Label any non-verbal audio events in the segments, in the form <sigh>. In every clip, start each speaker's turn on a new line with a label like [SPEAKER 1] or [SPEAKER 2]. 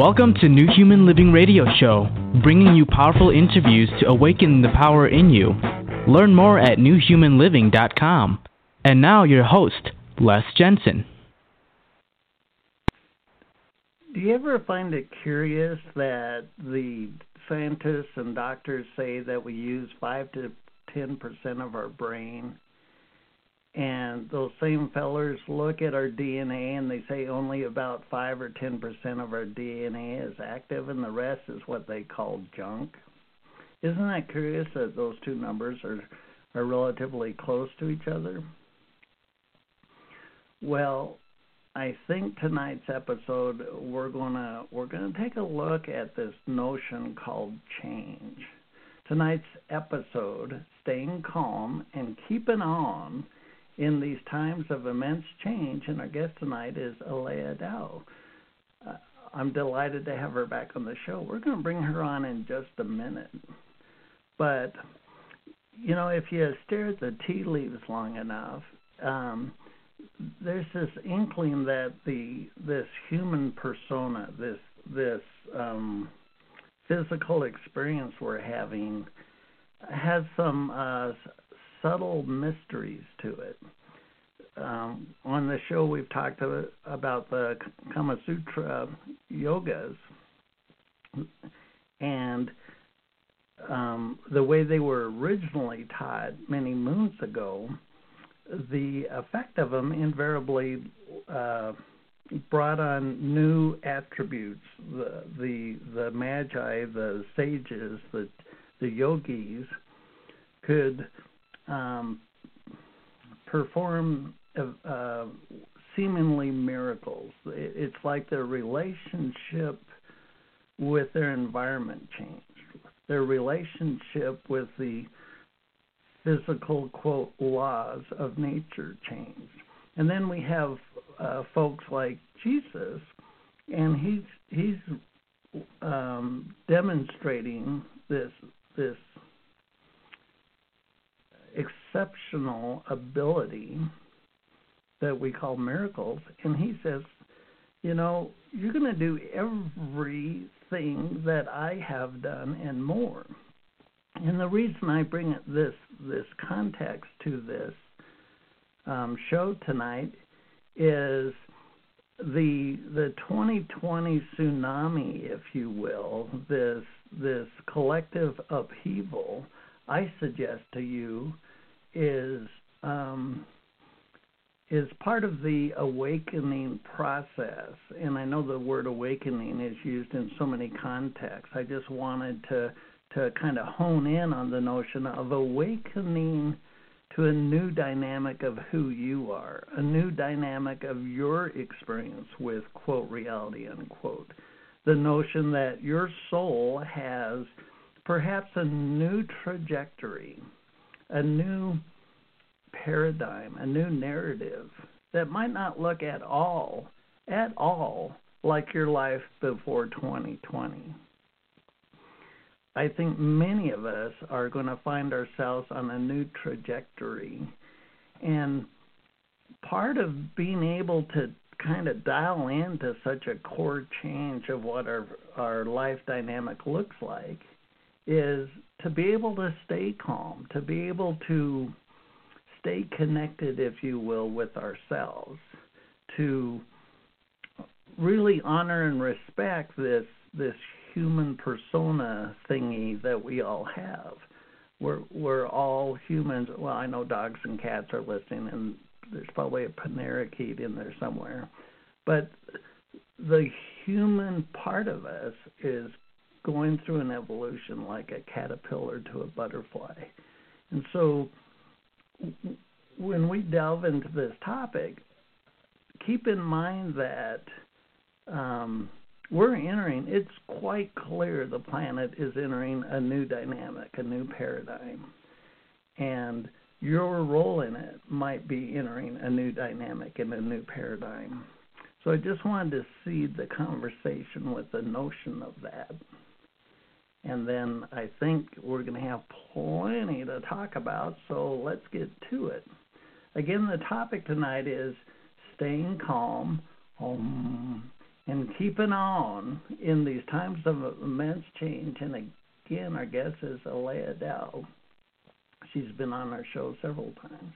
[SPEAKER 1] Welcome to New Human Living Radio Show, bringing you powerful interviews to awaken the power in you. Learn more at newhumanliving.com. And now, your host, Les Jensen.
[SPEAKER 2] Do you ever find it curious that the scientists and doctors say that we use 5 to 10% of our brain and those same fellers look at our DNA and they say only about 5 or 10% of our DNA is active and the rest is what they call junk. Isn't that curious that those two numbers are are relatively close to each other? Well, I think tonight's episode we're to we're going to take a look at this notion called change. Tonight's episode, staying calm and keeping on in these times of immense change. And our guest tonight is Aleya Dao. Uh, I'm delighted to have her back on the show. We're going to bring her on in just a minute. But, you know, if you stare at the tea leaves long enough, um, there's this inkling that the this human persona, this this um, physical experience we're having, has some uh, subtle mysteries to it. Um, on the show, we've talked about the Kama Sutra yogas and um, the way they were originally taught many moons ago. The effect of them invariably uh, brought on new attributes. The the the magi, the sages, the the yogis could um, perform uh, seemingly miracles. It's like their relationship with their environment changed, their relationship with the physical quote laws of nature changed. And then we have uh, folks like Jesus, and he's he's um, demonstrating this this exceptional ability that we call miracles. And he says, you know, you're going to do everything that I have done and more. And the reason I bring this this context to this um, show tonight is the the 2020 tsunami, if you will, this this collective upheaval I suggest to you is um, is part of the awakening process. And I know the word awakening is used in so many contexts. I just wanted to to kind of hone in on the notion of awakening to a new dynamic of who you are, a new dynamic of your experience with quote reality unquote. The notion that your soul has perhaps a new trajectory, a new paradigm, a new narrative that might not look at all, at all, like your life before 2020. I think many of us are going to find ourselves on a new trajectory. And part of being able to kind of dial into such a core change of what our our life dynamic looks like is to be able to stay calm, to be able to stay connected, if you will, with ourselves, to really honor and respect this this human persona thingy that we all have. We're we're all humans. Well, I know dogs and cats are listening, and there's probably a panarakeet in there somewhere, but the human part of us is going through an evolution like a caterpillar to a butterfly, and so when we delve into this topic, keep in mind that um, we're entering, it's quite clear the planet is entering a new dynamic, a new paradigm. And your role in it might be entering a new dynamic and a new paradigm. So I just wanted to seed the conversation with the notion of that. And then I think we're going to have plenty to talk about, so let's get to it. Again, the topic tonight is staying calm um, And keeping on in these times of immense change, and again, our guest is Aleya Dao. She's been on our show several times.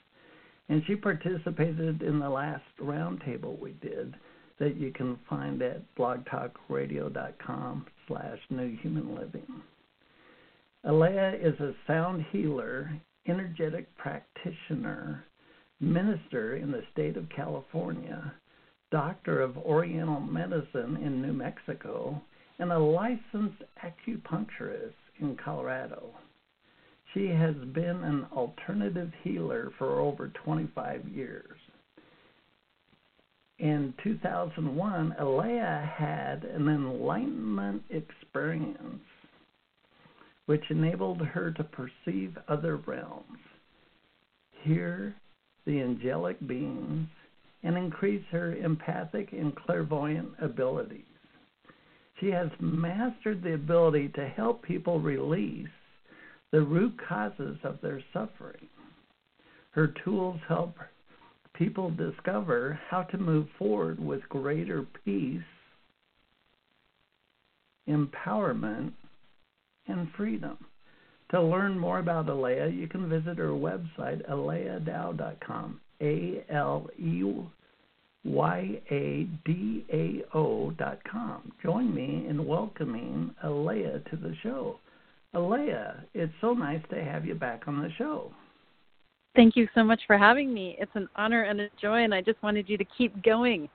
[SPEAKER 2] And she participated in the last roundtable we did that you can find at blogtalkradio.com slash newhumanliving. Aleya is a sound healer, energetic practitioner, minister in the state of California, doctor of Oriental medicine in New Mexico, and a licensed acupuncturist in Colorado. She has been an alternative healer for over 25 years. In 2001, Aleya had an enlightenment experience which enabled her to perceive other realms, hear the angelic beings, and increase her empathic and clairvoyant abilities. She has mastered the ability to help people release the root causes of their suffering. Her tools help people discover how to move forward with greater peace, empowerment, and freedom. To learn more about Aleya, you can visit her website, aleyadao.com. A L E Y A D A O.com. Join me in welcoming Aleya to the show. Aleya, it's so nice to have you back on the show.
[SPEAKER 3] Thank you so much for having me. It's an honor and a joy, and I just wanted you to keep going.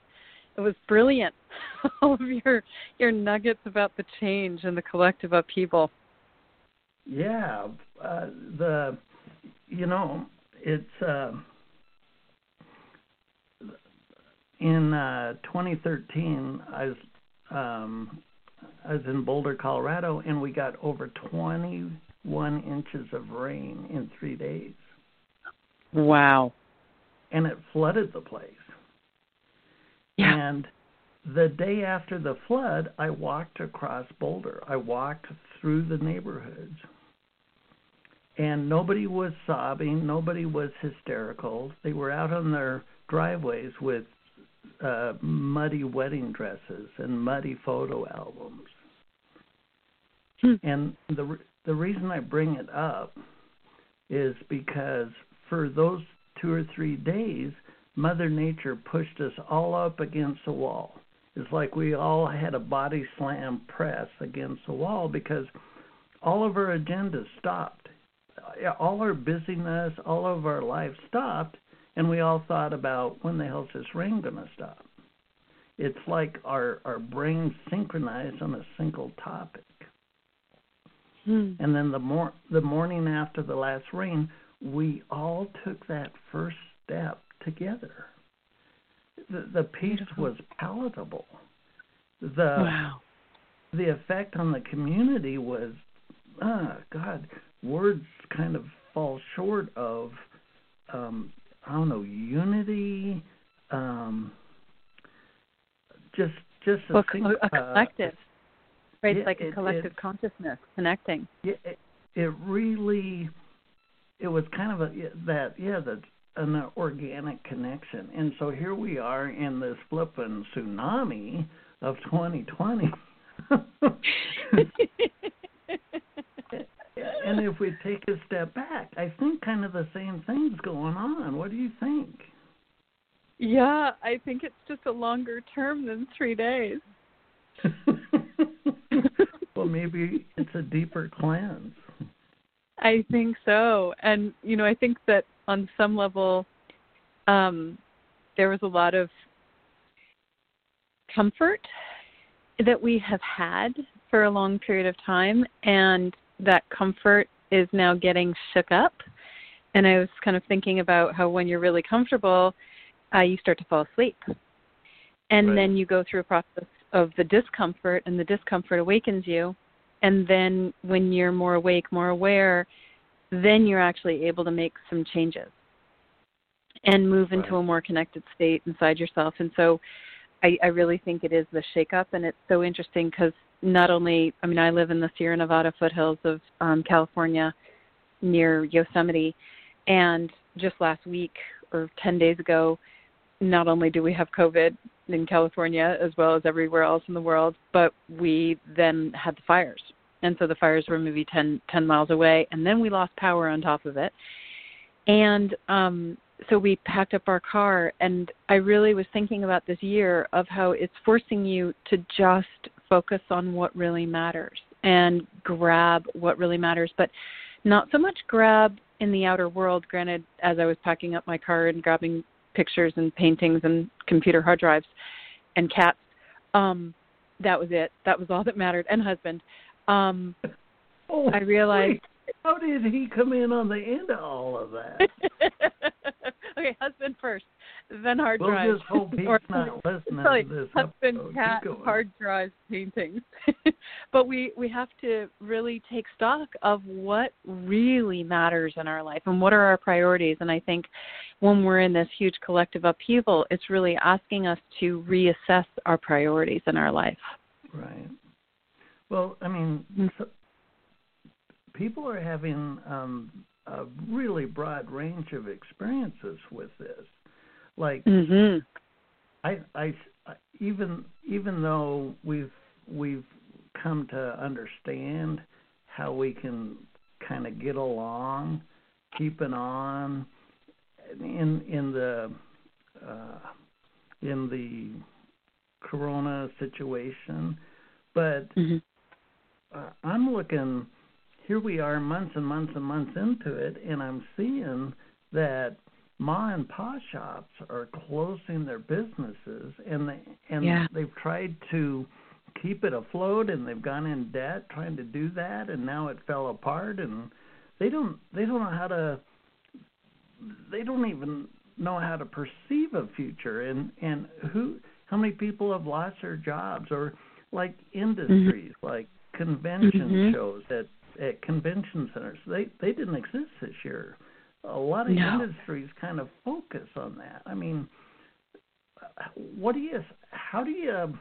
[SPEAKER 3] It was brilliant, <laughs> all of your your nuggets about the change and the collective upheaval.
[SPEAKER 2] Yeah, uh, the you know it's uh, in uh, 2013. I was um, I was in Boulder, Colorado, and we got over 21 inches of rain in three days.
[SPEAKER 3] Wow.
[SPEAKER 2] And it flooded the place.
[SPEAKER 3] Yeah.
[SPEAKER 2] And the day after the flood, I walked across Boulder. I walked through the neighborhoods. And nobody was sobbing, nobody was hysterical. They were out on their driveways with uh, muddy wedding dresses and muddy photo albums.
[SPEAKER 3] Hmm.
[SPEAKER 2] And the the reason I bring it up is because for those two or three days, Mother Nature pushed us all up against the wall. It's like we all had a body slam press against the wall because all of our agendas stopped. All our busyness, all of our life stopped, and we all thought about when the hell's this rain going to stop? It's like our, our brains synchronized on a single topic.
[SPEAKER 3] Hmm.
[SPEAKER 2] And then the mor- the morning after the last rain, we all took that first step together. The the peace
[SPEAKER 3] Beautiful.
[SPEAKER 2] was palatable. The
[SPEAKER 3] wow.
[SPEAKER 2] the effect on the community was, ah, God, words kind of fall short of, um, I don't know, unity, um, just just a,
[SPEAKER 3] Well,
[SPEAKER 2] thing,
[SPEAKER 3] a
[SPEAKER 2] uh,
[SPEAKER 3] collective. right,
[SPEAKER 2] yeah,
[SPEAKER 3] it's like a collective
[SPEAKER 2] it-
[SPEAKER 3] consciousness connecting.
[SPEAKER 2] yeah, it, it really, it was kind of a that yeah that an organic connection, and so here we are in this flipping tsunami of 2020. <laughs> and if we take a step back, I think kind of the same thing's going on. What do you think?
[SPEAKER 3] yeah, I think it's just a longer term than three days. <laughs>
[SPEAKER 2] well, maybe it's a deeper cleanse.
[SPEAKER 3] I think so. And you know, I think that on some level um there was a lot of comfort that we have had for a long period of time and that comfort is now getting shook up. And I was kind of thinking about how when you're really comfortable, uh, you start to fall asleep. And
[SPEAKER 2] Right.
[SPEAKER 3] then you go through a process of the discomfort, and the discomfort awakens you. And then when you're more awake, more aware, then you're actually able to make some changes and move into
[SPEAKER 2] Right.
[SPEAKER 3] a more connected state inside yourself. And so I, I really think it is the shakeup, and it's so interesting because not only, I mean, I live in the Sierra Nevada foothills of um, California near Yosemite, and just last week or 10 days ago, not only do we have COVID, in California as well as everywhere else in the world. But we then had the fires, and so the fires were maybe 10, 10 miles away, and then we lost power on top of it. And um, so we packed up our car, and I really was thinking about this year of how it's forcing you to just focus on what really matters and grab what really matters, but not so much grab in the outer world. Granted, as I was packing up my car and grabbing pictures and paintings and computer hard drives and cats, um, that was it. That was all that mattered, and husband. Um,
[SPEAKER 2] oh,
[SPEAKER 3] I realized.
[SPEAKER 2] Wait. How did he come in on the end of all of that? <laughs>
[SPEAKER 3] okay, husband first, then hard
[SPEAKER 2] we'll
[SPEAKER 3] drive.
[SPEAKER 2] We'll just hope <laughs> he's
[SPEAKER 3] or,
[SPEAKER 2] not <laughs> listening
[SPEAKER 3] sorry,
[SPEAKER 2] to this.
[SPEAKER 3] husband,
[SPEAKER 2] episode.
[SPEAKER 3] cat, hard drives, paintings. <laughs> but we we have to really take stock of what really matters in our life and what are our priorities. And I think when we're in this huge collective upheaval, it's really asking us to reassess our priorities in our life.
[SPEAKER 2] Right. Well, I mean,
[SPEAKER 3] mm-hmm.
[SPEAKER 2] so people are having um, a really broad range of experiences with this. Like,
[SPEAKER 3] mm-hmm.
[SPEAKER 2] I, I, even even though we've we've come to understand how we can kind of get along, keeping on in in the uh, in the corona situation, but
[SPEAKER 3] mm-hmm.
[SPEAKER 2] uh, I'm looking here we are months and months and months into it, and I'm seeing that ma and pa shops are closing their businesses, and they and
[SPEAKER 3] yeah.
[SPEAKER 2] they've tried to keep it afloat, and they've gone in debt trying to do that, and now it fell apart, and they don't they don't know how to they don't even know how to perceive a future, and and who how many people have lost their jobs or like industries
[SPEAKER 3] mm-hmm.
[SPEAKER 2] like convention
[SPEAKER 3] mm-hmm.
[SPEAKER 2] shows at at convention centers. They they didn't exist this year. A lot of
[SPEAKER 3] no.
[SPEAKER 2] industries kind of focus on that. I mean, what do you? How do you?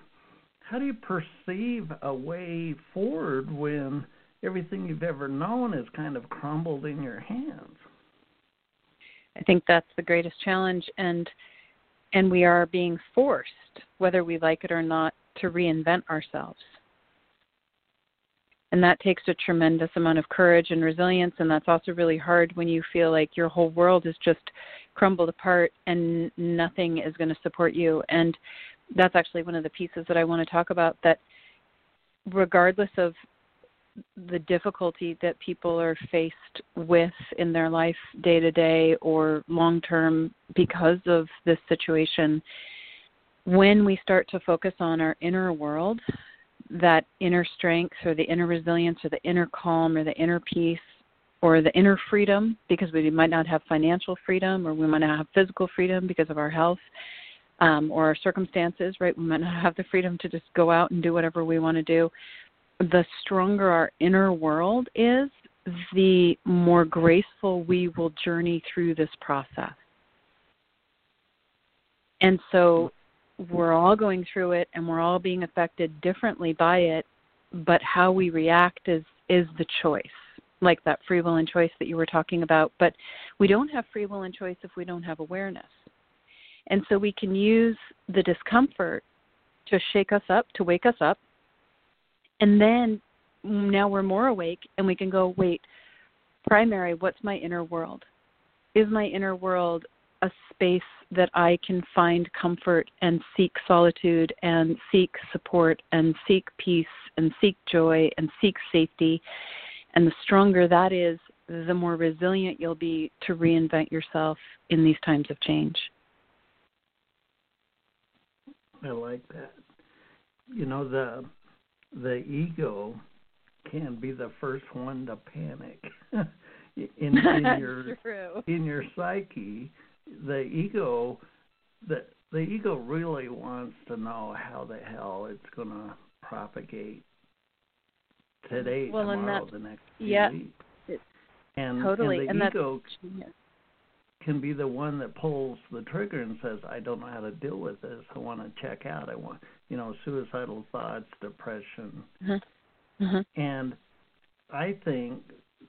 [SPEAKER 2] How do you perceive a way forward when everything you've ever known is kind of crumbled in your hands?
[SPEAKER 3] I think that's the greatest challenge, and and we are being forced, whether we like it or not, to reinvent ourselves and that takes a tremendous amount of courage and resilience and that's also really hard when you feel like your whole world is just crumbled apart and nothing is going to support you. And that's actually one of the pieces that I want to talk about that regardless of the difficulty that people are faced with in their life day to day or long term because of this situation when we start to focus on our inner world that inner strength or the inner resilience or the inner calm or the inner peace or the inner freedom because we might not have financial freedom or we might not have physical freedom because of our health um, or our circumstances, right? We might not have the freedom to just go out and do whatever we want to do. The stronger our inner world is, the more graceful we will journey through this process. And so we're all going through it and we're all being affected differently by it but how we react is is the choice like that free will and choice that you were talking about. But we don't have free will and choice if we don't have awareness. And so we can use the discomfort to shake us up to wake us up. And then now we're more awake and we can go wait primary what's my inner world? Is my inner world a space that I can find comfort and seek solitude and seek support and seek peace and seek joy and seek safety. And the stronger that is, the more resilient you'll be to reinvent yourself in these times of change.
[SPEAKER 2] I like that. You know the the ego can be the first one to panic <laughs> in, in <laughs> your in your psyche the ego the the ego really wants to know how the hell it's going to propagate today,
[SPEAKER 3] well,
[SPEAKER 2] tomorrow,
[SPEAKER 3] and
[SPEAKER 2] the next
[SPEAKER 3] yeah,
[SPEAKER 2] weeks. And,
[SPEAKER 3] totally.
[SPEAKER 2] and the
[SPEAKER 3] and
[SPEAKER 2] ego
[SPEAKER 3] yeah.
[SPEAKER 2] can be the one that pulls the trigger and says, "I don't know how to deal with this. I want to check out. I want, you know, suicidal thoughts, depression."
[SPEAKER 3] Uh-huh. Uh-huh.
[SPEAKER 2] And I think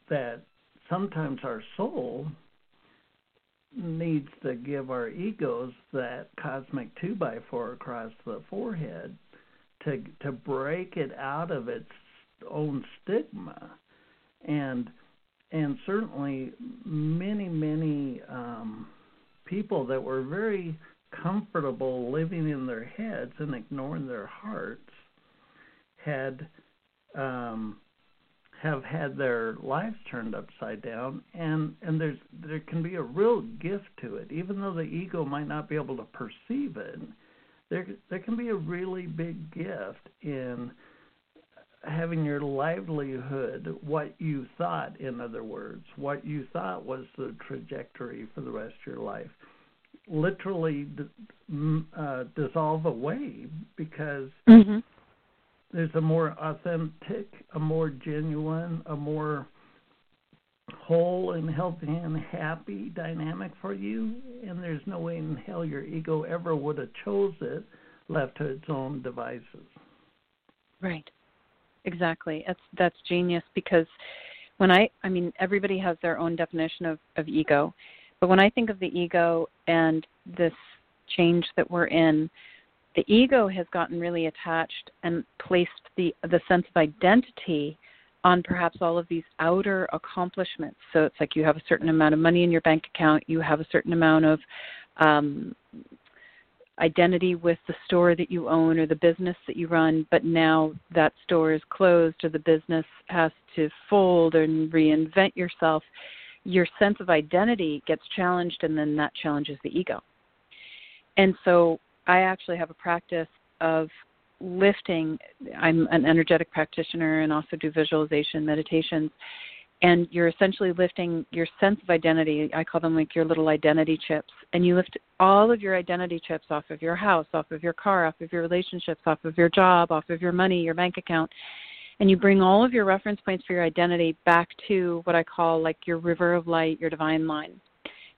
[SPEAKER 2] that sometimes our soul needs to give our egos that cosmic two by four across the forehead to to break it out of its own stigma. And and certainly many many um people that were very comfortable living in their heads and ignoring their hearts had um have had their lives turned upside down and and there's there can be a real gift to it. Even though the ego might not be able to perceive it there there can be a really big gift in having your livelihood what you thought in other words. What you thought was the trajectory for the rest of your life. Literally uh, dissolve away because
[SPEAKER 3] mm-hmm
[SPEAKER 2] there's a more authentic, a more genuine, a more whole and healthy and happy dynamic for you, and there's no way in hell your ego ever would have chose it left to its own devices.
[SPEAKER 3] Right. Exactly. That's that's genius because when I I mean everybody has their own definition of, of ego. But when I think of the ego and this change that we're in, the ego has gotten really attached and placed the the sense of identity on perhaps all of these outer accomplishments. So it's like you have a certain amount of money in your bank account, you have a certain amount of um, identity with the store that you own or the business that you run, but now that store is closed or the business has to fold and reinvent yourself. Your sense of identity gets challenged, and then that challenges the ego. And so I actually have a practice of lifting. I'm an energetic practitioner and also do visualization meditations. And you're essentially lifting your sense of identity. I call them like your little identity chips. And you lift all of your identity chips off of your house, off of your car, off of your relationships, off of your job, off of your money, your bank account. And you bring all of your reference points for your identity back to what I call like your river of light, your divine line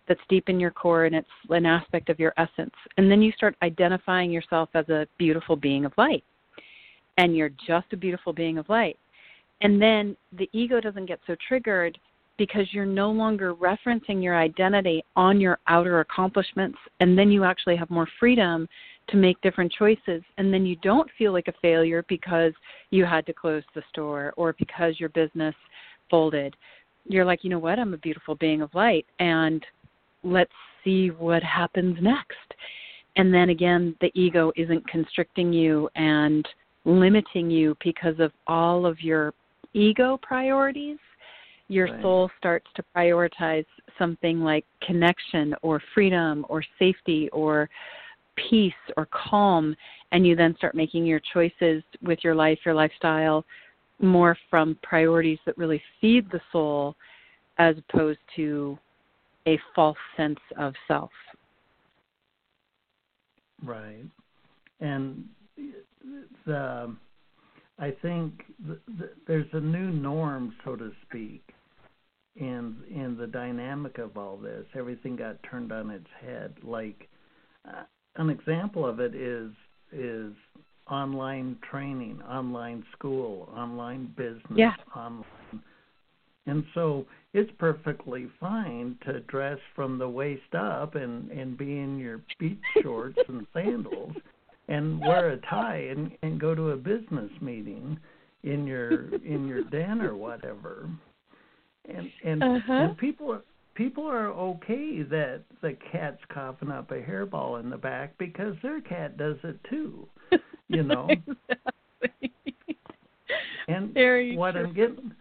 [SPEAKER 3] that's deep in your core and it's an aspect of your essence. And then you start identifying yourself as a beautiful being of light. And you're just a beautiful being of light. And then the ego doesn't get so triggered because you're no longer referencing your identity on your outer accomplishments. And then you actually have more freedom to make different choices. And then you don't feel like a failure because you had to close the store or because your business folded. You're like, you know what? I'm a beautiful being of light. And let's see what happens next. And then again, the ego isn't constricting you and limiting you because of all of your ego priorities. Your right. soul starts to prioritize something like connection or freedom or safety or peace or calm. And you then start making your choices with your life, your lifestyle, more from priorities that really feed the soul as opposed to a false sense of self.
[SPEAKER 2] Right. And the I think the, the, there's a new norm, so to speak, in in the dynamic of all this. Everything got turned on its head. Like uh, an example of it is is online training, online school, online business,
[SPEAKER 3] yeah.
[SPEAKER 2] online. And so it's perfectly fine to dress from the waist up and and be in your beach <laughs> shorts and sandals and wear a tie and and go to a business meeting in your in your den or whatever and and,
[SPEAKER 3] uh-huh.
[SPEAKER 2] and people people are okay that the cat's coughing up a hairball in the back because their cat does it too <laughs> you know
[SPEAKER 3] exactly.
[SPEAKER 2] and what
[SPEAKER 3] true.
[SPEAKER 2] i'm getting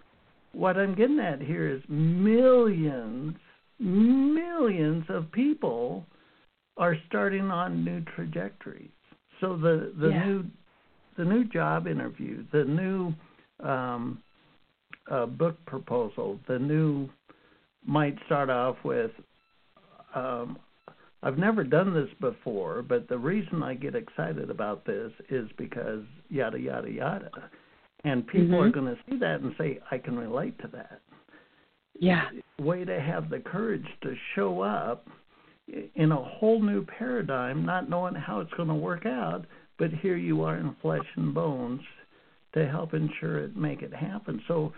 [SPEAKER 2] what I'm getting at here is millions, millions of people are starting on new trajectories. So the the
[SPEAKER 3] yeah.
[SPEAKER 2] new the new job interview, the new um, uh, book proposal, the new might start off with. Um, I've never done this before, but the reason I get excited about this is because yada yada yada and people
[SPEAKER 3] mm-hmm.
[SPEAKER 2] are going to see that and say, "I can relate to that."
[SPEAKER 3] Yeah.
[SPEAKER 2] Way to have the courage to show up in a whole new paradigm, not knowing how it's going to work out, but here you are in flesh and bones to help ensure it make it happen. So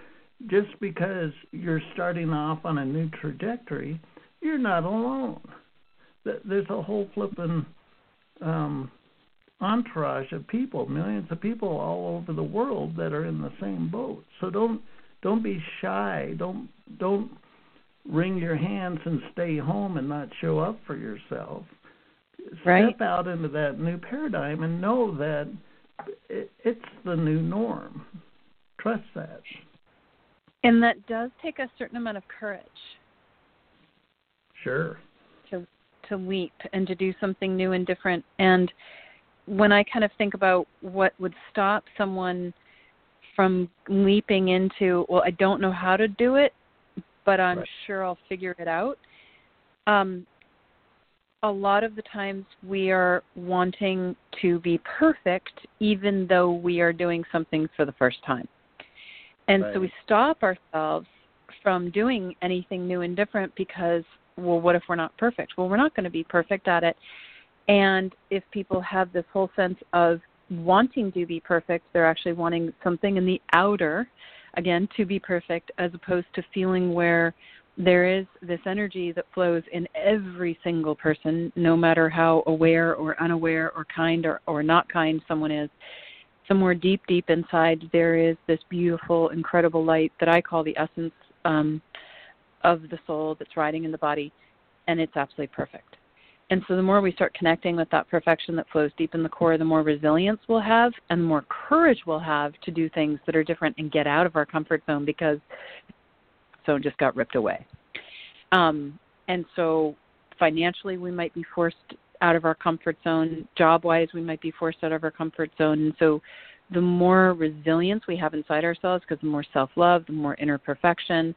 [SPEAKER 2] just because you're starting off on a new trajectory, you're not alone. there's a whole flipping um, entourage of people, millions of people all over the world that are in the same boat. So don't don't be shy. Don't don't wring your hands and stay home and not show up for yourself.
[SPEAKER 3] Right.
[SPEAKER 2] Step out into that new paradigm and know that it, it's the new norm. Trust that.
[SPEAKER 3] And that does take a certain amount of courage.
[SPEAKER 2] Sure.
[SPEAKER 3] To to leap and to do something new and different. And when I kind of think about what would stop someone from leaping into, well, I don't know how to do it, but I'm
[SPEAKER 2] right.
[SPEAKER 3] sure I'll figure it out. Um, a lot of the times we are wanting to be perfect, even though we are doing something for the first time. And
[SPEAKER 2] right.
[SPEAKER 3] so we stop ourselves from doing anything new and different because, well, what if we're not perfect? Well, we're not going to be perfect at it. And if people have this whole sense of wanting to be perfect, they're actually wanting something in the outer, again, to be perfect, as opposed to feeling where there is this energy that flows in every single person, no matter how aware or unaware or kind or, or not kind someone is. Somewhere deep, deep inside, there is this beautiful, incredible light that I call the essence um, of the soul that's riding in the body, and it's absolutely perfect. And so, the more we start connecting with that perfection that flows deep in the core, the more resilience we'll have and the more courage we'll have to do things that are different and get out of our comfort zone because zone just got ripped away. Um, and so financially, we might be forced out of our comfort zone. Job wise, we might be forced out of our comfort zone. And so the more resilience we have inside ourselves, because the more self love, the more inner perfection,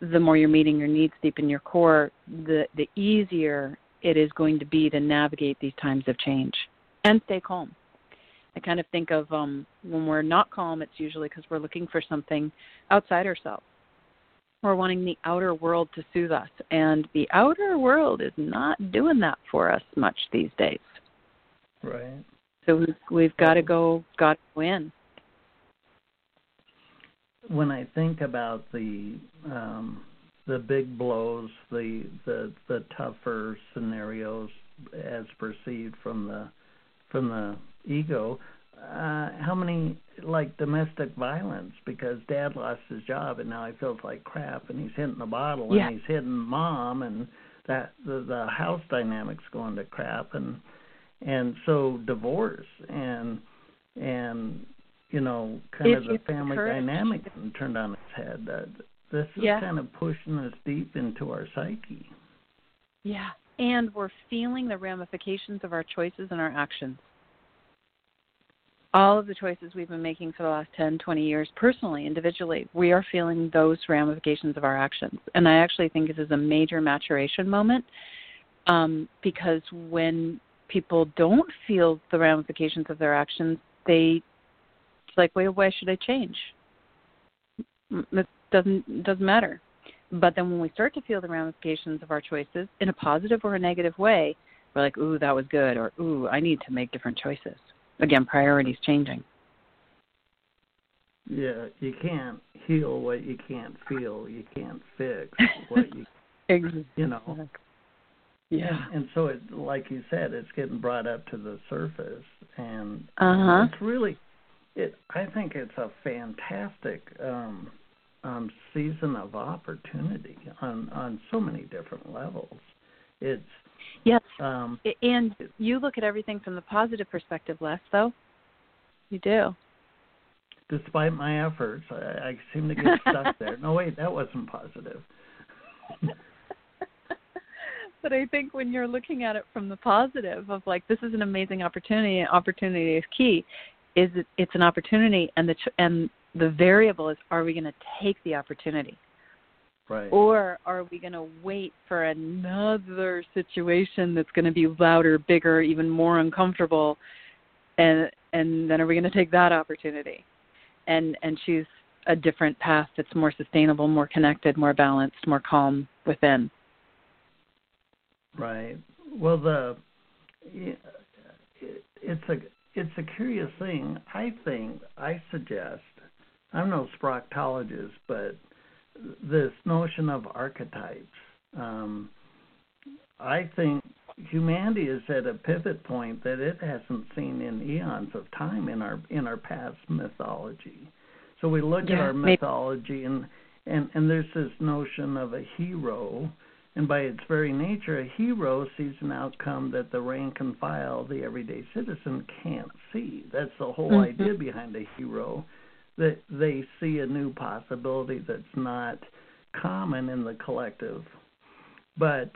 [SPEAKER 3] the more you're meeting your needs deep in your core, the, the easier it is going to be to navigate these times of change and stay calm. I kind of think of um, when we're not calm, it's usually because we're looking for something outside ourselves we're wanting the outer world to soothe us, and the outer world is not doing that for us much these days.
[SPEAKER 2] Right.
[SPEAKER 3] So we've, we've got to go, got to go in.
[SPEAKER 2] When I think about the um, the big blows, the the the tougher scenarios as perceived from the from the ego, uh, how many like domestic violence? Because dad lost his job and now he feels like crap and he's hitting the bottle
[SPEAKER 3] yeah.
[SPEAKER 2] and he's hitting mom and that the the house dynamics going to crap and and so divorce and and you know kind
[SPEAKER 3] if
[SPEAKER 2] of the family dynamic turned on its head that this is
[SPEAKER 3] yeah.
[SPEAKER 2] kind of pushing us deep into our psyche
[SPEAKER 3] yeah and we're feeling the ramifications of our choices and our actions all of the choices we've been making for the last 10, 20 years, personally, individually, we are feeling those ramifications of our actions. And I actually think this is a major maturation moment um, because when people don't feel the ramifications of their actions, they it's like, wait, why should I change? Doesn't doesn't matter. But then when we start to feel the ramifications of our choices in a positive or a negative way, we're like, ooh, that was good, or ooh, I need to make different choices again priorities changing
[SPEAKER 2] yeah you can't heal what you can't feel you can't fix <laughs> what you
[SPEAKER 3] exactly.
[SPEAKER 2] you know
[SPEAKER 3] yeah
[SPEAKER 2] and, and so it like you said it's getting brought up to the surface and
[SPEAKER 3] uh-huh.
[SPEAKER 2] it's really it i think it's a fantastic um um season of opportunity on on so many different levels it's
[SPEAKER 3] Yes.
[SPEAKER 2] Um,
[SPEAKER 3] and you look at everything from the positive perspective, Les, though. You do.
[SPEAKER 2] Despite my efforts, I, I seem to get <laughs> stuck there. No, wait, that wasn't positive. <laughs>
[SPEAKER 3] but I think when you're looking at it from the positive of like this is an amazing opportunity, and opportunity is key. Is it, it's an opportunity, and the and the variable is are we going to take the opportunity?
[SPEAKER 2] Right.
[SPEAKER 3] Or are we going to wait for another situation that's going to be louder, bigger, even more uncomfortable, and and then are we going to take that opportunity, and and choose a different path that's more sustainable, more connected, more balanced, more calm within?
[SPEAKER 2] Right. Well, the it's a it's a curious thing. I think I suggest I'm no proctologist, but this notion of archetypes. Um, I think humanity is at a pivot point that it hasn't seen in eons of time in our in our past mythology. So we look
[SPEAKER 3] yeah,
[SPEAKER 2] at our mythology and and and there's this notion of a hero and by its very nature a hero sees an outcome that the rank and file the everyday citizen can't see that's the whole
[SPEAKER 3] mm-hmm.
[SPEAKER 2] idea behind a hero that they see a new possibility that's not common in the collective. But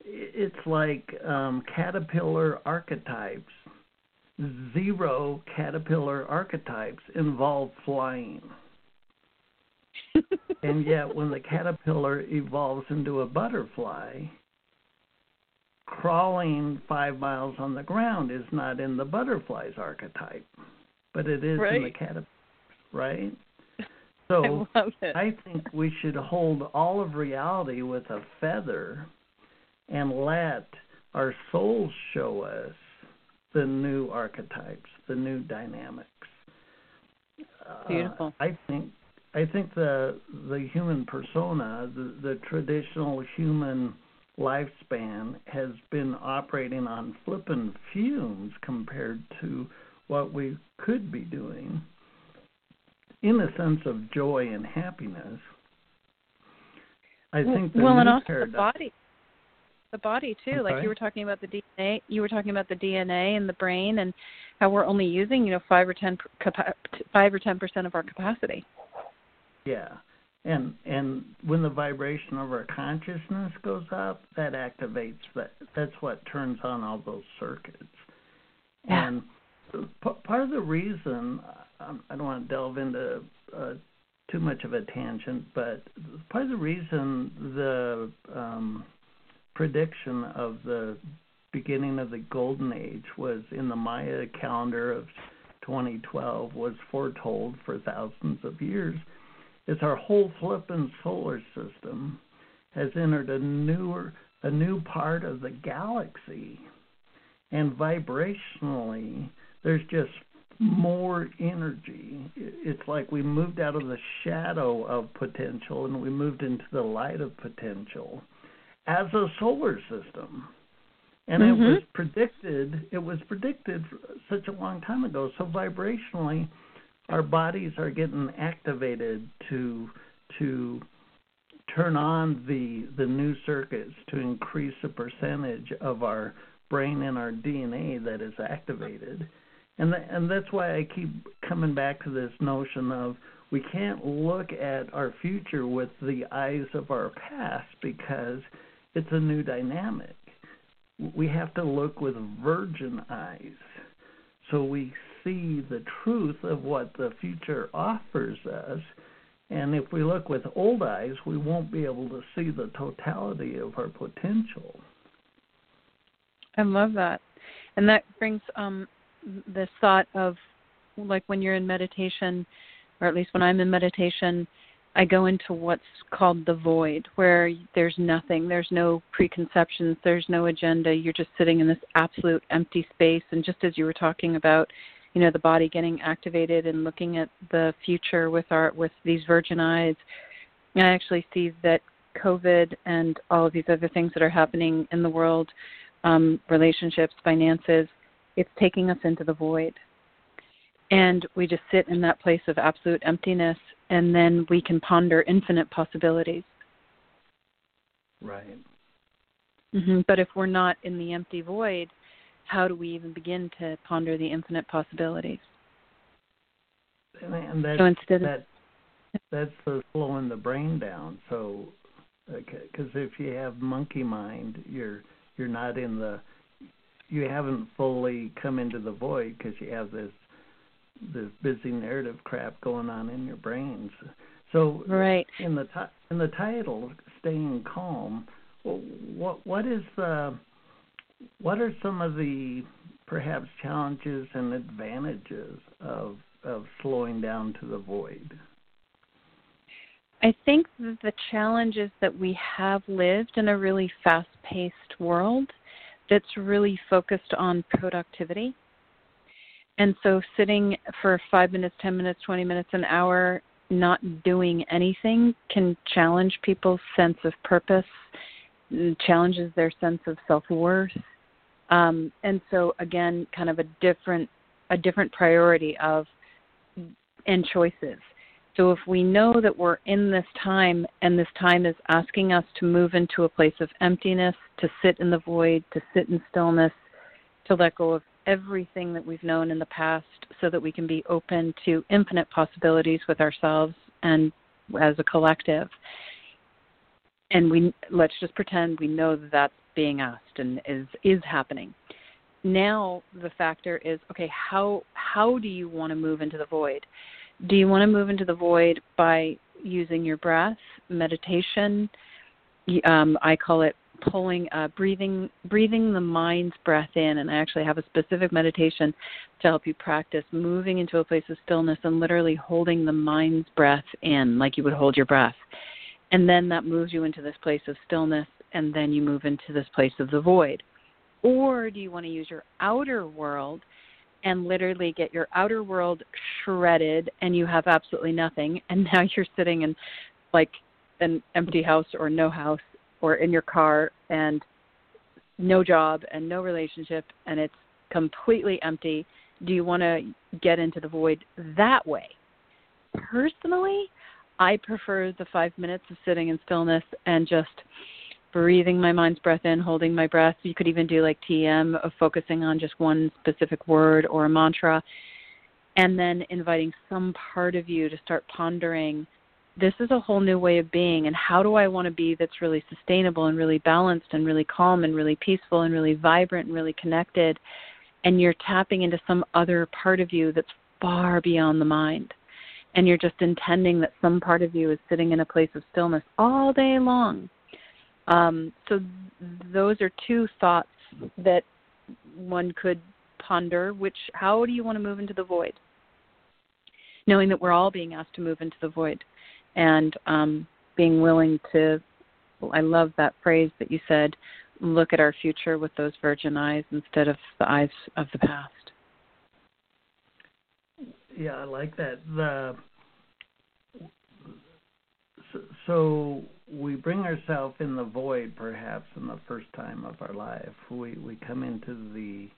[SPEAKER 2] it's like um, caterpillar archetypes. Zero caterpillar archetypes involve flying. <laughs> And yet, when the caterpillar evolves into a butterfly, crawling five miles on the ground is not in the butterfly's archetype, but it is
[SPEAKER 3] right.
[SPEAKER 2] in the caterpillar, right? <laughs> So
[SPEAKER 3] I,
[SPEAKER 2] I think we should hold all of reality with a feather and let our souls show us the new archetypes, the new dynamics.
[SPEAKER 3] Beautiful.
[SPEAKER 2] Uh, I think I think the the human persona, the, the traditional human lifespan, has been operating on flippin' fumes compared to what we could be doing in a sense of joy and happiness. I
[SPEAKER 3] well,
[SPEAKER 2] think the
[SPEAKER 3] well, and also
[SPEAKER 2] paradigm,
[SPEAKER 3] the body, the body too. Like you were talking about the DNA, you were talking about the DNA and the brain, and how we're only using you know five or ten five or ten percent of our capacity.
[SPEAKER 2] Yeah. And and when the vibration of our consciousness goes up, that activates that. That's what turns on all those circuits.
[SPEAKER 3] Yeah.
[SPEAKER 2] And part of the reason um, I don't want to delve into uh, too much of a tangent, but part of the reason the um, prediction of the beginning of the golden age was in the Maya calendar of 2012 was foretold for thousands of years is our whole flippin' solar system has entered a newer a new part of the galaxy. And vibrationally there's just more energy it's like we moved out of the shadow of potential and we moved into the light of potential as a solar system and
[SPEAKER 3] mm-hmm.
[SPEAKER 2] it was predicted it was predicted such a long time ago so vibrationally our bodies are getting activated to to turn on the the new circuits to increase the percentage of our brain and our DNA that is activated. And and that's why I keep coming back to this notion of we can't look at our future with the eyes of our past because it's a new dynamic. We have to look with virgin eyes so we see the truth of what the future offers us. And if we look with old eyes, we won't be able to see the totality of our potential.
[SPEAKER 3] I love that. And that brings um, this thought of like when you're in meditation, or at least when I'm in meditation, I go into what's called the void, where there's nothing, there's no preconceptions, there's no agenda. You're just sitting in this absolute empty space. And just as you were talking about, you know, the body getting activated and looking at the future with our with these virgin eyes, I actually see that COVID and all of these other things that are happening in the world, um, relationships, finances, it's taking us into the void. And we just sit in that place of absolute emptiness and then we can ponder infinite possibilities.
[SPEAKER 2] Right.
[SPEAKER 3] Mm-hmm. but if we're not in the empty void how do we even begin to ponder the infinite possibilities?
[SPEAKER 2] And, that,
[SPEAKER 3] so instead
[SPEAKER 2] that that's the slowing the brain down. So because if you have monkey mind you're you're not in the you haven't fully come into the void because you have this this busy narrative crap going on in your brains. So
[SPEAKER 3] right
[SPEAKER 2] in the ti- in the title, staying calm. what what is the what are some of the perhaps challenges and advantages of of slowing down to the void?
[SPEAKER 3] I think the challenge is that we have lived in a really fast paced world that's really focused on productivity and so sitting for five minutes, 10 minutes, 20 minutes, an hour, not doing anything can challenge people's sense of purpose challenges their sense of self worth. Um, and so again, kind of a different a different priority of and choices. So if we know that we're in this time and this time is asking us to move into a place of emptiness, to sit in the void, to sit in stillness, to let go of everything that we've known in the past so that we can be open to infinite possibilities with ourselves and as a collective. And we let's just pretend we know that that's being asked and is is happening. Now the factor is okay, how how do you want to move into the void? Do you want to move into the void by using your breath, meditation? Um, I call it pulling, uh, breathing, breathing the mind's breath in. And I actually have a specific meditation to help you practice moving into a place of stillness and literally holding the mind's breath in, like you would hold your breath. And then that moves you into this place of stillness, and then you move into this place of the void. Or do you want to use your outer world? And literally get your outer world shredded and you have absolutely nothing. <laughs> And now you're sitting in like an empty house or no house or in your car and no job and no relationship and it's completely empty. Do you want to get into the void that way? Personally i prefer the 5 minutes of sitting in stillness and just breathing my mind's breath in, holding my breath. You could even do like TM of focusing on just one specific word or a mantra, and then inviting some part of you to start pondering this is a whole new way of being, and how do I want to be that's really sustainable and really balanced and really calm and really peaceful and really vibrant and really connected. And you're tapping into some other part of you that's far beyond the mind. And you're just intending that some part of you is sitting in a place of stillness all day long um, so those are two thoughts that one could ponder. Which, how do you want to move into the void? Knowing that we're all being asked to move into the void, and um, being willing to. I love that phrase that you said. Look at our future with those virgin eyes instead of the eyes of the past.
[SPEAKER 2] Yeah, I like that. The so we bring ourselves in the void perhaps in the first time of our life we we come into the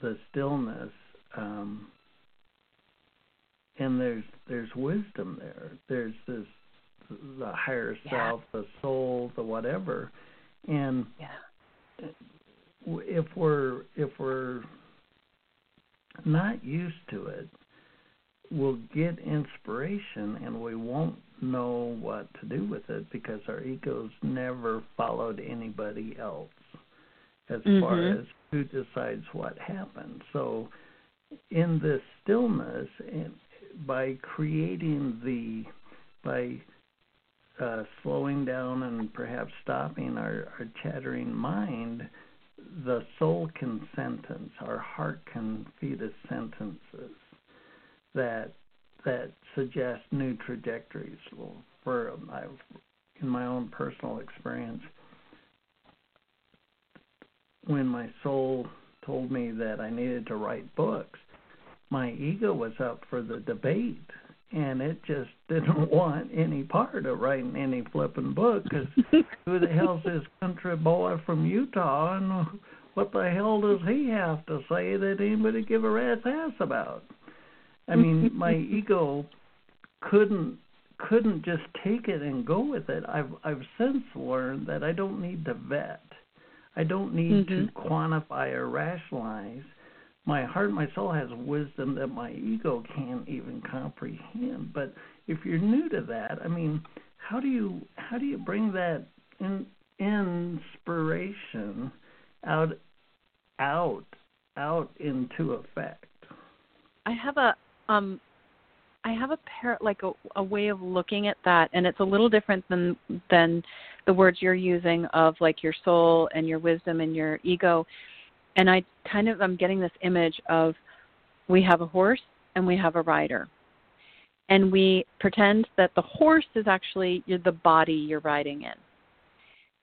[SPEAKER 2] the stillness um and there's there's wisdom there there's this the higher
[SPEAKER 3] yeah.
[SPEAKER 2] self the soul the whatever and
[SPEAKER 3] yeah.
[SPEAKER 2] if we're if we're not used to it we'll get inspiration and we won't know what to do with it because our egos never followed anybody else as
[SPEAKER 3] mm-hmm.
[SPEAKER 2] far as who decides what happens. So, in this stillness, and by creating the, by uh, slowing down and perhaps stopping our, our chattering mind, the soul can sentence, our heart can feed us sentences that that suggest new trajectories. Well, for my, in my own personal experience, when my soul told me that I needed to write books, my ego was up for the debate, and it just <laughs> didn't want any part of writing any flipping book because <laughs> who the hell's this country boy from Utah, and what the hell does he have to say that anybody give a rat's ass about? I mean, <laughs> my ego couldn't couldn't just take it and go with it. I've I've since learned that I don't need to vet. I don't need
[SPEAKER 3] mm-hmm.
[SPEAKER 2] to quantify or rationalize. My heart, my soul has wisdom that my ego can't even comprehend. But if you're new to that, I mean, how do you how do you bring that in, inspiration out out out into effect?
[SPEAKER 3] I have a um I have a pair like a, a way of looking at that, and it's a little different than than the words you're using of like your soul and your wisdom and your ego. And I kind of I'm getting this image of we have a horse and we have a rider, and we pretend that the horse is actually the body you're riding in,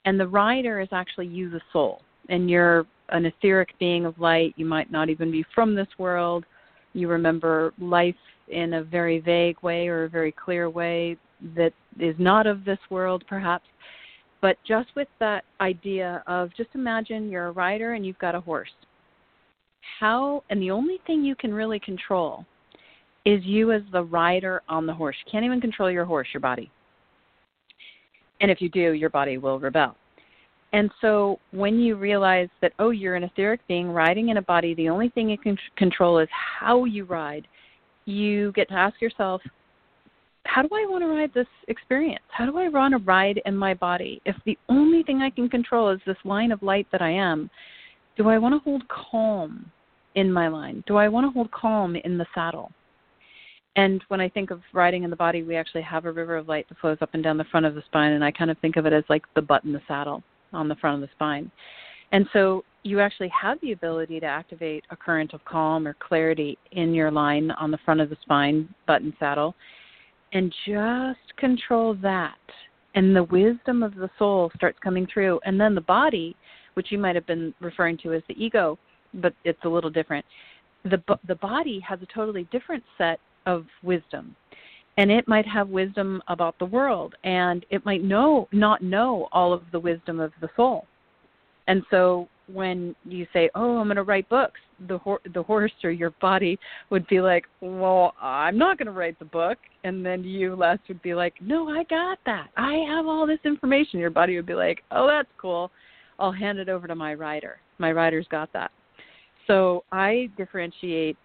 [SPEAKER 3] and the rider is actually you, the soul, and you're an etheric being of light. You might not even be from this world you remember life in a very vague way or a very clear way that is not of this world, perhaps. But just with that idea of just imagine you're a rider and you've got a horse. How, and the only thing you can really control is you as the rider on the horse. You can't even control your horse, your body. And if you do, your body will rebel. And so when you realize that, oh, you're an etheric being riding in a body, the only thing you can control is how you ride, you get to ask yourself, how do I want to ride this experience? How do I want to ride in my body? If the only thing I can control is this line of light that I am, do I want to hold calm in my line? Do I want to hold calm in the saddle? And when I think of riding in the body, we actually have a river of light that flows up and down the front of the spine, and I kind of think of it as like the butt in the saddle on the front of the spine. And so you actually have the ability to activate a current of calm or clarity in your line on the front of the spine, button saddle, and just control that. And the wisdom of the soul starts coming through. And then the body, which you might have been referring to as the ego, but it's a little different. The, the body has a totally different set of wisdom and it might have wisdom about the world and it might know not know all of the wisdom of the soul. And so when you say oh i'm going to write books the the horse or your body would be like well i'm not going to write the book and then you les would be like no i got that. I have all this information. Your body would be like oh that's cool. I'll hand it over to my rider my rider's got that. So i differentiate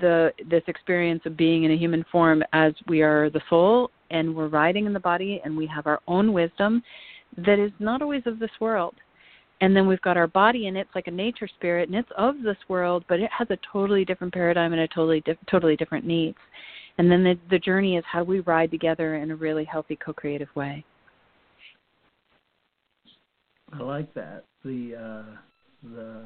[SPEAKER 3] the this experience of being in a human form as we are the soul and we're riding in the body and we have our own wisdom that is not always of this world. And then we've got our body and it's like a nature spirit and it's of this world but it has a totally different paradigm and a totally di- totally different needs. And then the, the journey is how we ride together in a really healthy co-creative way.
[SPEAKER 2] I like that. The uh the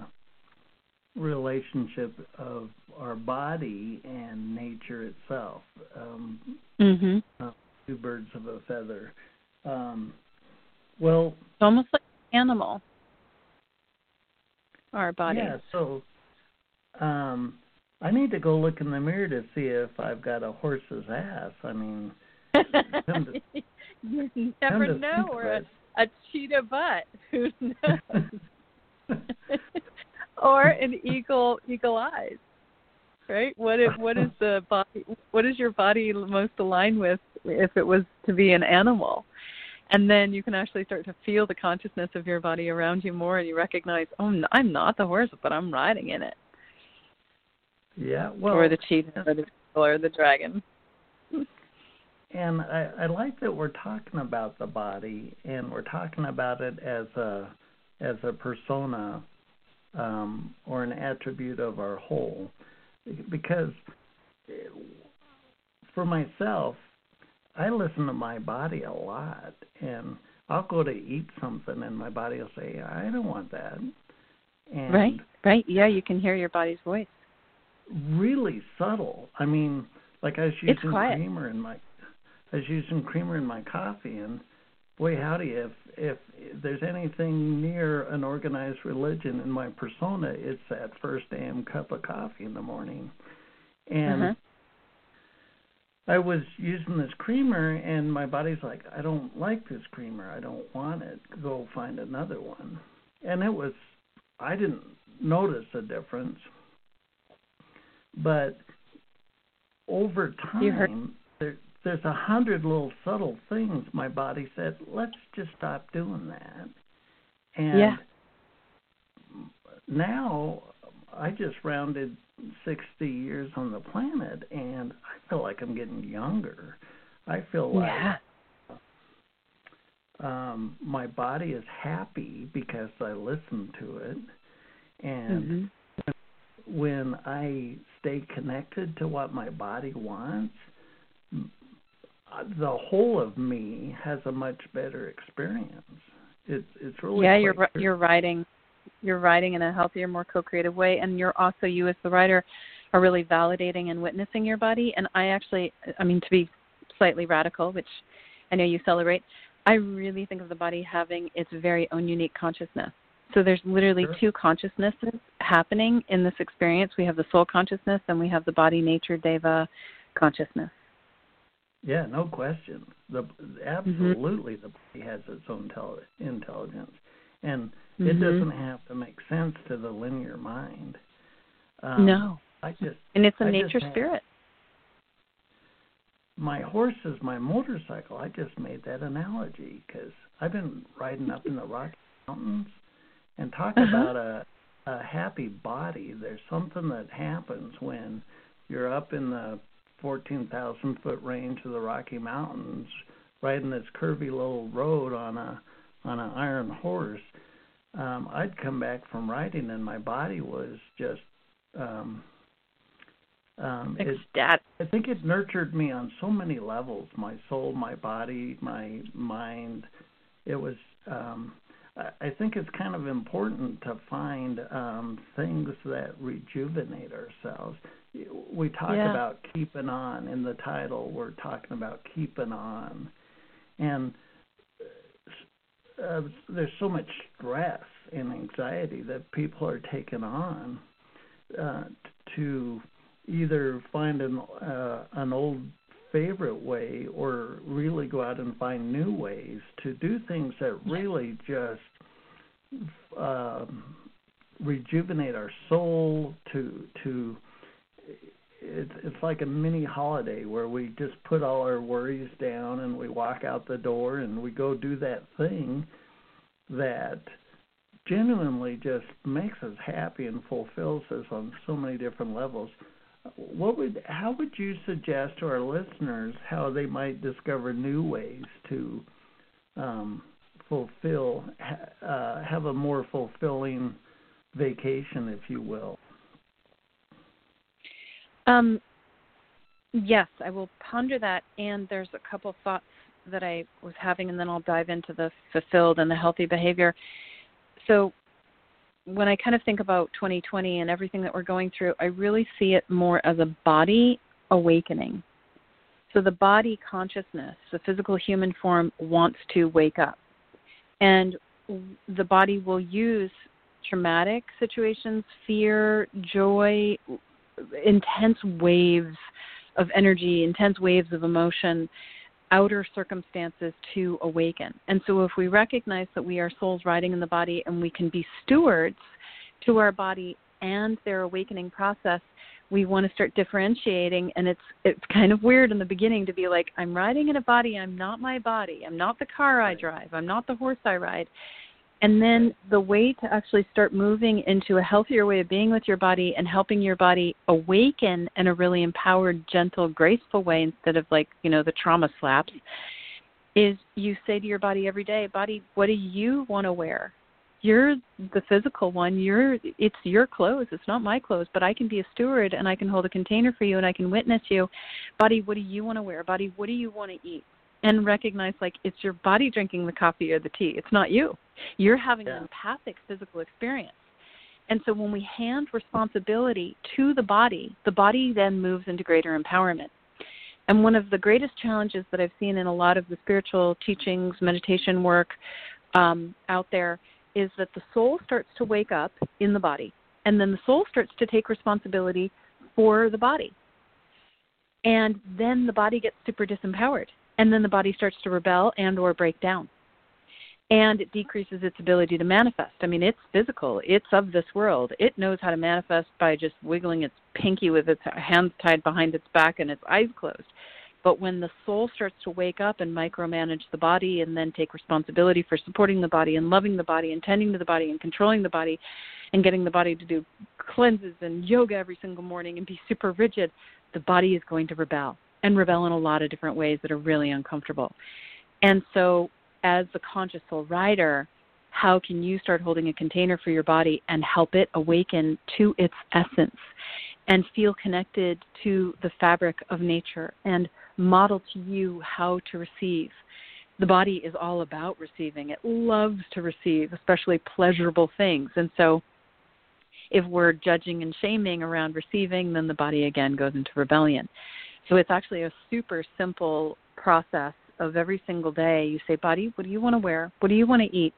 [SPEAKER 2] relationship of our body and nature itself. Um,
[SPEAKER 3] mm-hmm.
[SPEAKER 2] uh, two birds of a feather. Um, well,
[SPEAKER 3] it's almost like an animal. Our body.
[SPEAKER 2] Yeah. So, um, I need to go look in the mirror to see if I've got a horse's ass. I mean,
[SPEAKER 3] to, <laughs> you never know, or a, a cheetah butt. Who knows? <laughs> <laughs> or an eagle eagle eyes right? What if what is the body what is your body most aligned with if it was to be an animal? And then you can actually start to feel the consciousness of your body around you more and you recognize oh i'm not the horse but i'm riding in it.
[SPEAKER 2] Yeah well
[SPEAKER 3] or the cheetah or the or the dragon. <laughs>
[SPEAKER 2] And I, I like that we're talking about the body and we're talking about it as a as a persona um, or an attribute of our whole. Because for myself, I listen to my body a lot, and I'll go to eat something, and my body will say, "I don't want that." And
[SPEAKER 3] right, right, yeah, you can hear your body's voice.
[SPEAKER 2] Really subtle. I mean, like I was using creamer in my, I was using creamer in my coffee, and boy howdy if if there's anything near an organized religion in my persona it's that first damn cup of coffee in the morning. And
[SPEAKER 3] uh-huh.
[SPEAKER 2] i was using this creamer and my body's like i don't like this creamer. I don't want it. Go find another one. And it was i didn't notice a difference. But over time there there's a hundred little subtle things my body said let's just stop doing that and
[SPEAKER 3] yeah.
[SPEAKER 2] now i just rounded 60 years on the planet and i feel like i'm getting younger i feel like
[SPEAKER 3] yeah.
[SPEAKER 2] um my body is happy because i listen to it and
[SPEAKER 3] mm-hmm.
[SPEAKER 2] when i stay connected to what my body wants the whole of me has a much better experience. It's it's really
[SPEAKER 3] yeah. You're
[SPEAKER 2] true.
[SPEAKER 3] you're writing, you're writing in a healthier, more co-creative way, and you're also you as the writer are really validating and witnessing your body. And I actually, I mean, to be slightly radical, which I know you celebrate, I really think of the body having its very own unique consciousness. So there's literally
[SPEAKER 2] sure.
[SPEAKER 3] two consciousnesses happening in this experience. We have the soul consciousness and we have the body nature deva consciousness.
[SPEAKER 2] Yeah, no question. The absolutely mm-hmm. the body has its own tele- intelligence, and mm-hmm. it doesn't have to make sense to the linear mind.
[SPEAKER 3] Um, no,
[SPEAKER 2] I just
[SPEAKER 3] and it's a
[SPEAKER 2] I
[SPEAKER 3] nature spirit.
[SPEAKER 2] My horse is my motorcycle. I just made that analogy because I've been riding up in the Rocky Mountains, and talk uh-huh. about a a happy body. There's something that happens when you're up in the 14,000 foot range of the Rocky Mountains, riding this curvy little road on a on an iron horse. Um, I'd come back from riding and my body was just um, um,
[SPEAKER 3] it,
[SPEAKER 2] I think it nurtured me on so many levels. My soul, my body, my mind. It was. Um, I think it's kind of important to find um, things that rejuvenate ourselves we talk
[SPEAKER 3] yeah.
[SPEAKER 2] about keeping on in the title. We're talking about keeping on, and uh, there's so much stress and anxiety that people are taking on uh, to either find an uh, an old favorite way or really go out and find new ways to do things that really just um, rejuvenate our soul to to it's it's like a mini holiday where we just put all our worries down and we walk out the door and we go do that thing that genuinely just makes us happy and fulfills us on so many different levels. What would how would you suggest to our listeners how they might discover new ways to um, fulfill uh, have a more fulfilling vacation, if you will?
[SPEAKER 3] Um, yes, I will ponder that. And there's a couple thoughts that I was having, and then I'll dive into the fulfilled and the healthy behavior. So, when I kind of think about 2020 and everything that we're going through, I really see it more as a body awakening. So, the body consciousness, the physical human form, wants to wake up. And the body will use traumatic situations, fear, joy, intense waves of energy, intense waves of emotion, outer circumstances to awaken. And so, if we recognize that we are souls riding in the body and we can be stewards to our body and their awakening process, we want to start differentiating. And it's it's kind of weird in the beginning to be like i'm riding in a body. I'm not my body. I'm not the car i drive. I'm not the horse i ride and then the way to actually start moving into a healthier way of being with your body and helping your body awaken in a really empowered, gentle, graceful way instead of like, you know, the trauma slaps is you say to your body every day, body, what do you want to wear? You're the physical one. You're it's your clothes. It's not my clothes, but I can be a steward and I can hold a container for you and I can witness you. Body, what do you want to wear? Body, what do you want to eat? and recognize like it's your body drinking the coffee or the tea. It's not you. You're having
[SPEAKER 2] yeah.
[SPEAKER 3] an empathic physical experience. And so when we hand responsibility to the body, the body then moves into greater empowerment. And one of the greatest challenges that I've seen in a lot of the spiritual teachings, meditation work um, out there is that the soul starts to wake up in the body, and then the soul starts to take responsibility for the body. And then the body gets super disempowered and then the body starts to rebel and or break down and it decreases its ability to manifest. I mean it's physical. It's of this world. It knows how to manifest by just wiggling its pinky with its hands tied behind its back and its eyes closed. But when the soul starts to wake up and micromanage the body and then take responsibility for supporting the body and loving the body and tending to the body and controlling the body and getting the body to do cleanses and yoga every single morning and be super rigid the body is going to rebel and rebel in a lot of different ways that are really uncomfortable. And so, as the conscious soul rider, how can you start holding a container for your body and help it awaken to its essence and feel connected to the fabric of nature and model to you how to receive? The body is all about receiving. It loves to receive, especially pleasurable things. And so, if we're judging and shaming around receiving, then the body again goes into rebellion. So it's actually a super simple process of every single day. You say, Body, what do you want to wear? What do you want to eat?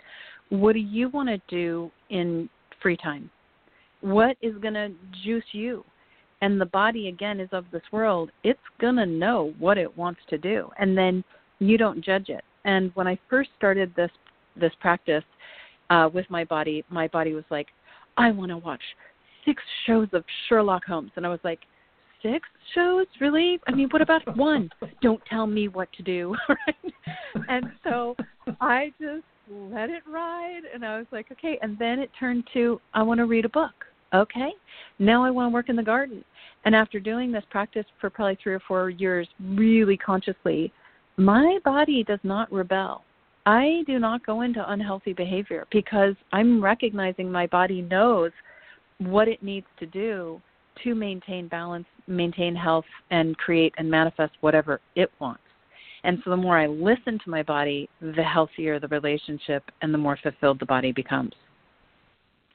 [SPEAKER 3] What do you want to do in free time? What is going to juice you? and the body again is of this world, it's going to know what it wants to do. And then you don't judge it. And when I first started this this practice uh with my body, my body was like, I want to watch six shows of Sherlock Holmes. And I was like, six shows? Really? I mean, what about one? Don't tell me what to do. <laughs> Right? And so I just let it ride. And I was like, okay. And then it turned to, I want to read a book. Okay. Now I want to work in the garden. And after doing this practice for probably three or four years, really consciously, my body does not rebel. I do not go into unhealthy behavior because I'm recognizing my body knows what it needs to do to maintain balance, maintain health, and create and manifest whatever it wants. And so the more I listen to my body, the healthier the relationship and the more fulfilled the body becomes.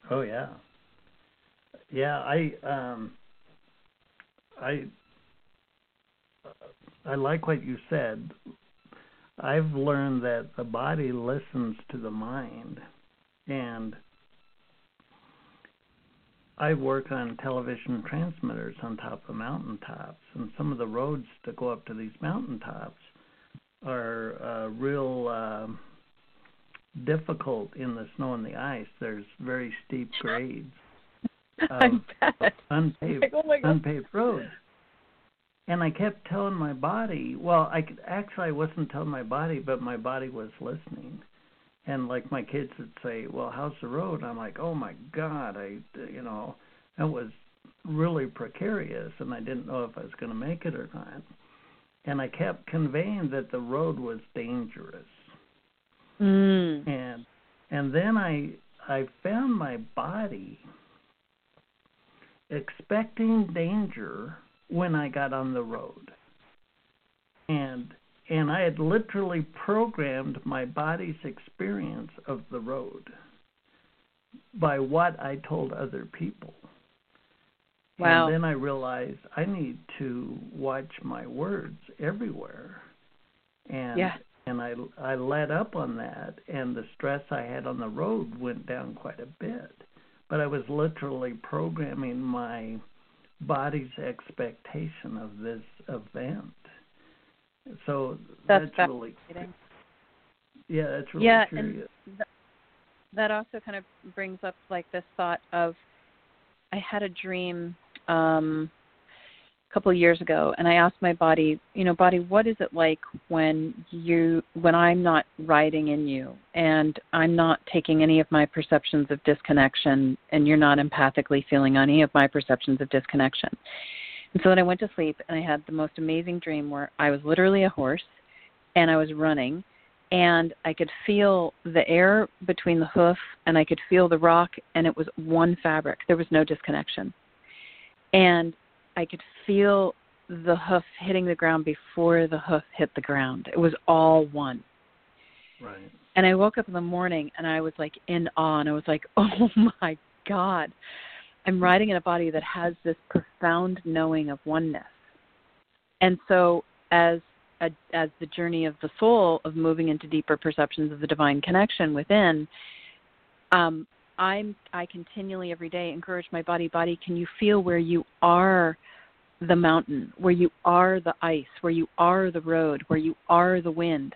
[SPEAKER 2] Oh yeah. Yeah, I um I I like what you said. I've learned that the body listens to the mind and I work on television transmitters on top of mountaintops, and some of the roads that go up to these mountaintops are uh, real uh, difficult in the snow and the ice. There's very steep grades, <laughs> unpaved,
[SPEAKER 3] like, oh
[SPEAKER 2] unpaved roads. And I kept telling my body, well, I could, actually I wasn't telling my body, but my body was listening and like my kids would say, "Well, how's the road?" I'm like, "Oh my God, I, you know, it was really precarious, and I didn't know if I was going to make it or not." And I kept conveying that the road was dangerous.
[SPEAKER 3] Mm.
[SPEAKER 2] And and then I I found my body expecting danger when I got on the road. And and I had literally programmed my body's experience of the road by what I told other people.
[SPEAKER 3] Wow.
[SPEAKER 2] And then I realized I need to watch my words everywhere. And
[SPEAKER 3] yeah.
[SPEAKER 2] and I I let up on that and the stress I had on the road went down quite a bit. But I was literally programming my body's expectation of this event. So
[SPEAKER 3] that's,
[SPEAKER 2] that's really yeah, that's really
[SPEAKER 3] yeah,
[SPEAKER 2] curious.
[SPEAKER 3] and th- that also kind of brings up like this thought of I had a dream um a couple of years ago and I asked my body, you know, body, what is it like when you when I'm not riding in you and I'm not taking any of my perceptions of disconnection and you're not empathically feeling any of my perceptions of disconnection. And so then I went to sleep and I had the most amazing dream where I was literally a horse and I was running and I could feel the air between the hoof and I could feel the rock and it was one fabric. There was no disconnection. And I could feel the hoof hitting the ground before the hoof hit the ground. It was all one.
[SPEAKER 2] Right.
[SPEAKER 3] And I woke up in the morning and I was like in awe and I was like, <laughs> "Oh my god." I'm riding in a body that has this profound knowing of oneness. And so as a, as the journey of the soul of moving into deeper perceptions of the divine connection within, um, I'm I continually every day encourage my body, body, can you feel where you are the mountain, where you are the ice, where you are the road, where you are the wind.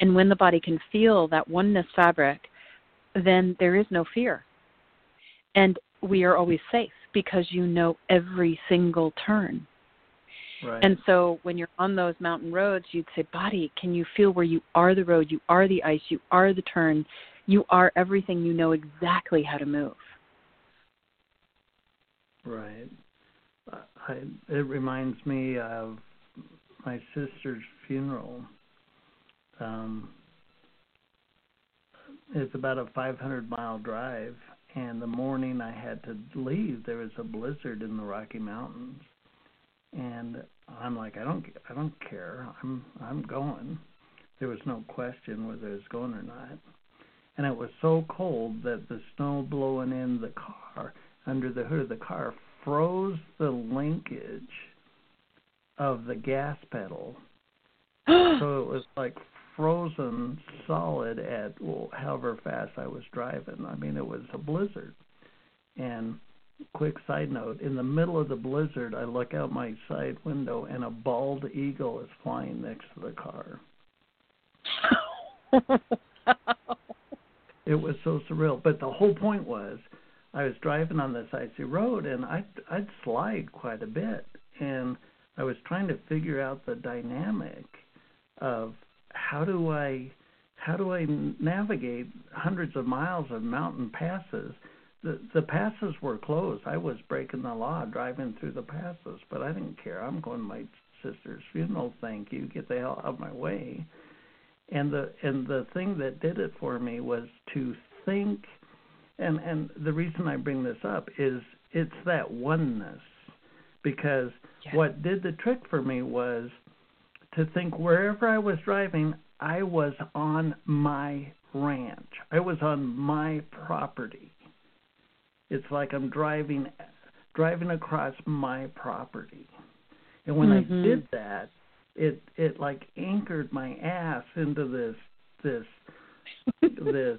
[SPEAKER 3] And when the body can feel that oneness fabric, then there is no fear. And we are always safe because you know every single turn.
[SPEAKER 2] Right.
[SPEAKER 3] And so when you're on those mountain roads, you'd say, Body, can you feel where you are the road, you are the ice, you are the turn, you are everything, you know exactly how to move.
[SPEAKER 2] Right. I, it reminds me of my sister's funeral. Um, it's about a 500 mile drive, and the morning I had to leave, there was a blizzard in the Rocky Mountains, and I'm like, I don't, I don't care. I'm, I'm going. There was no question whether I was going or not, and it was so cold that the snow blowing in the car under the hood of the car froze the linkage of the gas pedal. <gasps> so it was like frozen solid at well, however fast I was driving. I mean, it was a blizzard, and quick side note in the middle of the blizzard, I look out my side window and a bald eagle is flying next to the car. <laughs> it was so surreal. But the whole point was I was driving on this icy road and I'd, I'd slide quite a bit. And I was trying to figure out the dynamic of how do I how do I navigate hundreds of miles of mountain passes? The the passes were closed. I was breaking the law driving through the passes, but I didn't care. I'm going to my sister's funeral. Thank you. Get the hell out of my way. And the and the thing that did it for me was to think and and the reason I bring this up is it's that oneness because yes. what did the trick for me was to think wherever I was driving I was on my ranch. I was on my property. It's like I'm driving driving across my property. And when
[SPEAKER 3] mm-hmm.
[SPEAKER 2] I did that, it it like anchored my ass into this this <laughs> this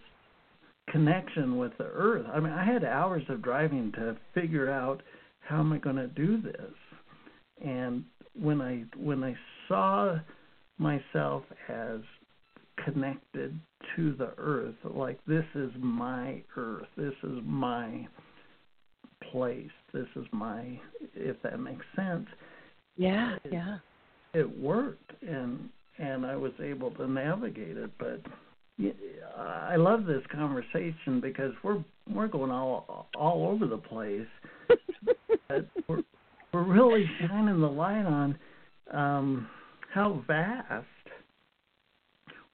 [SPEAKER 2] connection with the earth. I mean, I had hours of driving to figure out how am I going to do this. And when I when I saw myself as connected to the earth, like this is my earth, this is my place, this is my if that makes sense.
[SPEAKER 3] Yeah,
[SPEAKER 2] it,
[SPEAKER 3] yeah.
[SPEAKER 2] It worked and and I was able to navigate it, but I love this conversation because we're we're going all all over the place. <laughs> we're we're really shining the light on um, how vast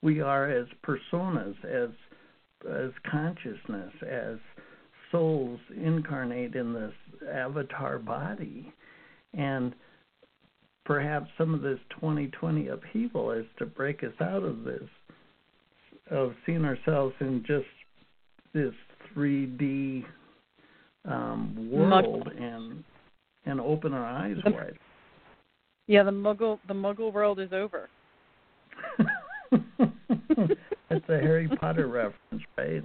[SPEAKER 2] we are as personas, as as consciousness, as souls incarnate in this avatar body, and perhaps some of this 2020 upheaval is to break us out of this of seeing ourselves in just this 3D um, world Muggle. and and open our eyes wide.
[SPEAKER 3] Yeah, the Muggle the Muggle world is over. <laughs>
[SPEAKER 2] it's a Harry Potter reference, right?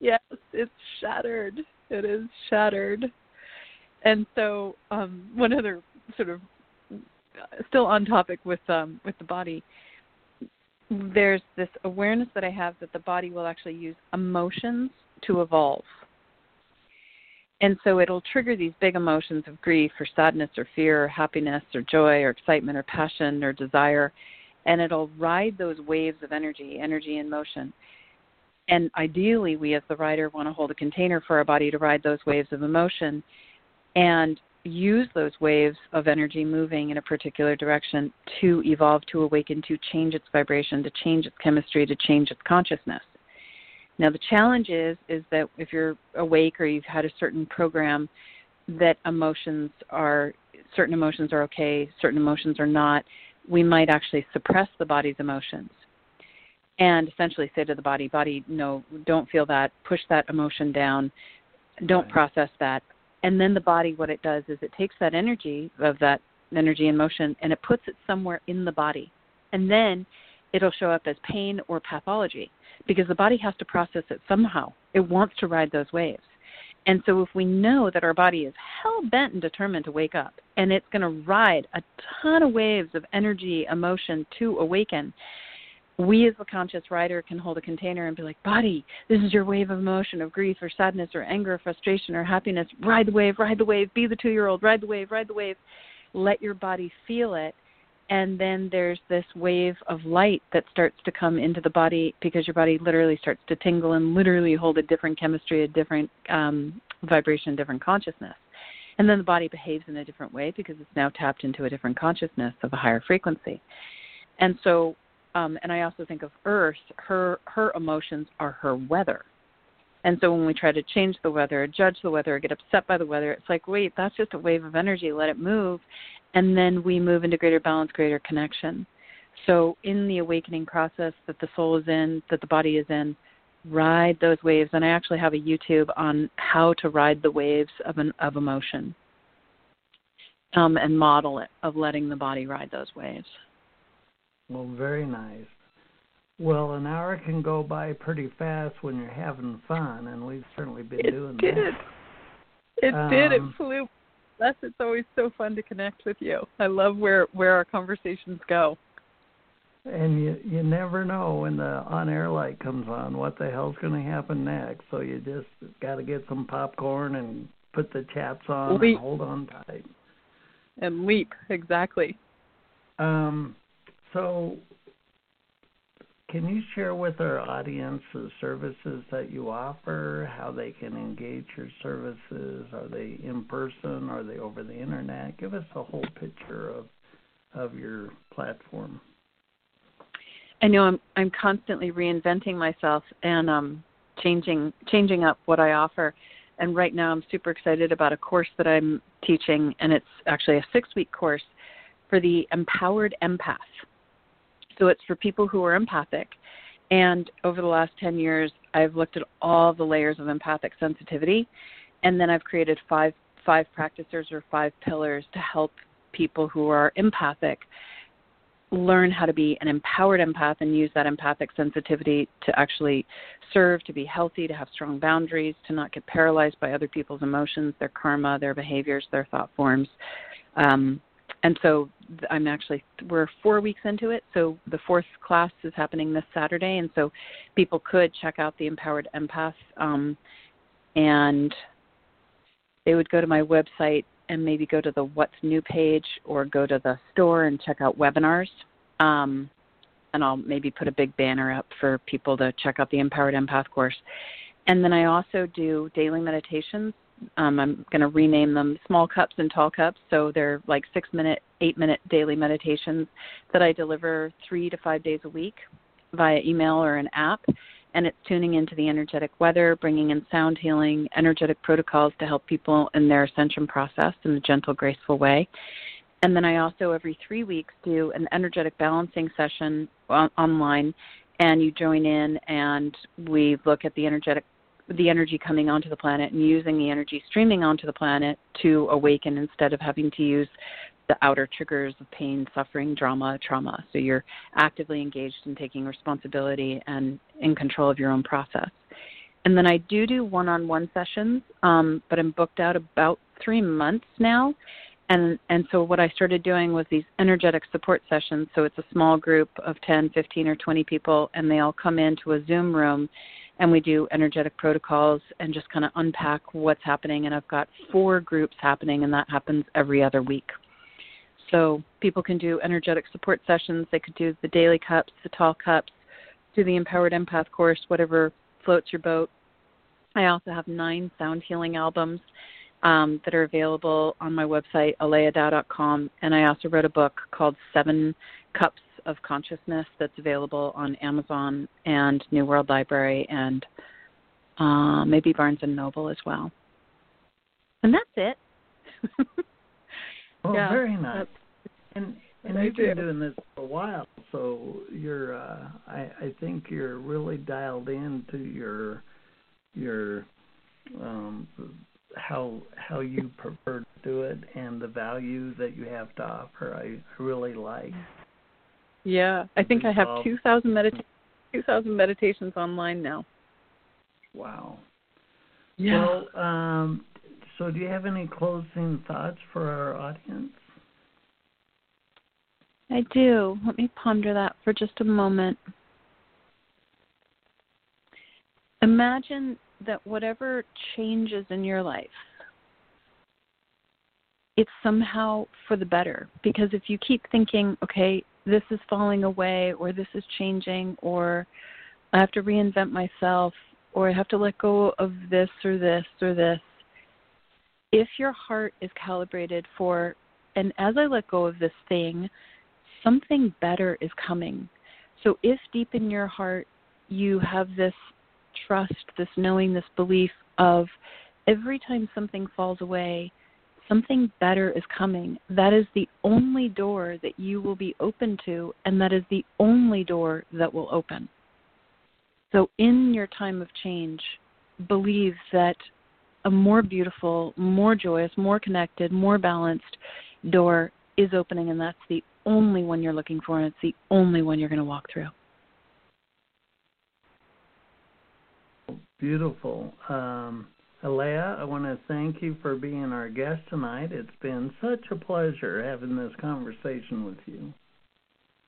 [SPEAKER 3] Yes, it's shattered. It is shattered. And so, um, one other sort of still on topic with um, with the body, there's this awareness that I have that the body will actually use emotions to evolve. And so it'll trigger these big emotions of grief or sadness or fear or happiness or joy or excitement or passion or desire. And it'll ride those waves of energy, energy in motion. And ideally, we as the rider want to hold a container for our body to ride those waves of emotion. And use those waves of energy moving in a particular direction to evolve, to awaken, to change its vibration, to change its chemistry, to change its consciousness. Now the challenge is is that if you're awake or you've had a certain program that emotions are certain emotions are okay, certain emotions are not, we might actually suppress the body's emotions and essentially say to the body, body, no, don't feel that, push that emotion down, don't right. process that, and then the body what it does is it takes that energy of that energy in motion and it puts it somewhere in the body. And then it'll show up as pain or pathology because the body has to process it somehow it wants to ride those waves and so if we know that our body is hell bent and determined to wake up and it's going to ride a ton of waves of energy emotion to awaken we as the conscious rider can hold a container and be like, body, this is your wave of emotion of grief or sadness or anger or frustration or happiness. Ride the wave, ride the wave, be the two year old, ride the wave, ride the wave. Let your body feel it. And then there's this wave of light that starts to come into the body because your body literally starts to tingle and literally hold a different chemistry, a different um, vibration, a different consciousness. And then the body behaves in a different way because it's now tapped into a different consciousness of a higher frequency. And so um, and I also think of Earth, her her emotions are her weather. And so when we try to change the weather, judge the weather, get upset by the weather, it's like, wait, that's just a wave of energy, let it move. And then we move into greater balance, greater connection. So in the awakening process that the soul is in, that the body is in, ride those waves. And I actually have a YouTube on how to ride the waves of an of emotion. Um, and model it of letting the body ride those waves.
[SPEAKER 2] Well, very nice. Well, an hour can go by pretty fast when you're having fun, and we've certainly been
[SPEAKER 3] it
[SPEAKER 2] doing
[SPEAKER 3] did.
[SPEAKER 2] that.
[SPEAKER 3] It um, did. It um, flew. That's it's always so fun to connect with you. I love where where our conversations go.
[SPEAKER 2] And you you never know when the on air light comes on what the hell's going to happen next. So you just got to get some popcorn and put the chaps on leap. and hold on tight.
[SPEAKER 3] And leap exactly.
[SPEAKER 2] Um. So can you share with our audience the services that you offer, how they can engage your services? Are they in person? Are they over the internet? Give us a whole picture of of your platform.
[SPEAKER 3] I know I'm I'm constantly reinventing myself and um changing changing up what I offer. And right now I'm super excited about a course that I'm teaching and it's actually a 6-week course for the empowered empath so it's for people who are empathic. And over the last 10 years, I've looked at all the layers of empathic sensitivity, and then I've created five five practices or five pillars to help people who are empathic learn how to be an empowered empath and use that empathic sensitivity to actually serve, to be healthy, to have strong boundaries, to not get paralyzed by other people's emotions, their karma, their behaviors, their thought forms. Um, and so I'm actually we're four weeks into it. So the fourth class is happening this Saturday, and so people could check out the Empowered Empath, um, and they would go to my website and maybe go to the What's New page or go to the store and check out webinars. Um, and I'll maybe put a big banner up for people to check out the Empowered Empath course. And then I also do daily meditations um, I'm going to rename them small cups and tall cups. So they're like six minute, eight minute daily meditations that I deliver three to five days a week via email or an app. And it's tuning into the energetic weather, bringing in sound healing, energetic protocols to help people in their ascension process in a gentle, graceful way. And then I also, every three weeks, do an energetic balancing session on- online. And you join in, and we look at the energetic the energy coming onto the planet and using the energy streaming onto the planet to awaken instead of having to use the outer triggers of pain, suffering, drama, trauma. So you're actively engaged in taking responsibility and in control of your own process. And then I do do one-on-one sessions, um, but I'm booked out about three months now. And and so what I started doing was these energetic support sessions. So it's a small group of 10, 15, or 20 people, and they all come into a Zoom room and we do energetic protocols and just kind of unpack what's happening. And I've got four groups happening, and that happens every other week. So people can do energetic support sessions. They could do the daily cups, the tall cups, do the Empowered Empath course, whatever floats your boat. I also have nine sound healing albums um, that are available on my website, aleyadao.com. And I also wrote a book called Seven Cups of Consciousness that's available on Amazon and New World Library and uh, maybe Barnes and Noble as well. And that's it.
[SPEAKER 2] well, <laughs> yeah, very nice. And and you've been doing this for a while, so you're uh, I I think you're really dialed into your your um how how you prefer to do it and the value that you have to offer. I, I really like.
[SPEAKER 3] Yeah, I think I have 2,000 medita- 2,000 meditations online now.
[SPEAKER 2] Wow.
[SPEAKER 3] Yeah.
[SPEAKER 2] Well, um, so do you have any closing thoughts for our audience?
[SPEAKER 3] I do. Let me ponder that for just a moment. Imagine that whatever changes in your life, it's somehow for the better. Because if you keep thinking, okay, this is falling away or this is changing or I have to reinvent myself or I have to let go of this or this or this. If your heart is calibrated for, and as I let go of this thing, something better is coming. So if deep in your heart you have this trust, this knowing, this belief of every time something falls away, something better is coming. That is the only door that you will be open to, and that is the only door that will open. So, in your time of change, believe that a more beautiful, more joyous, more connected, more balanced door is opening, and that's the only one you're looking for, and it's the only one you're going to walk through.
[SPEAKER 2] Beautiful. Um, Aleya, I want to thank you for being our guest tonight. It's been such a pleasure having this conversation with you.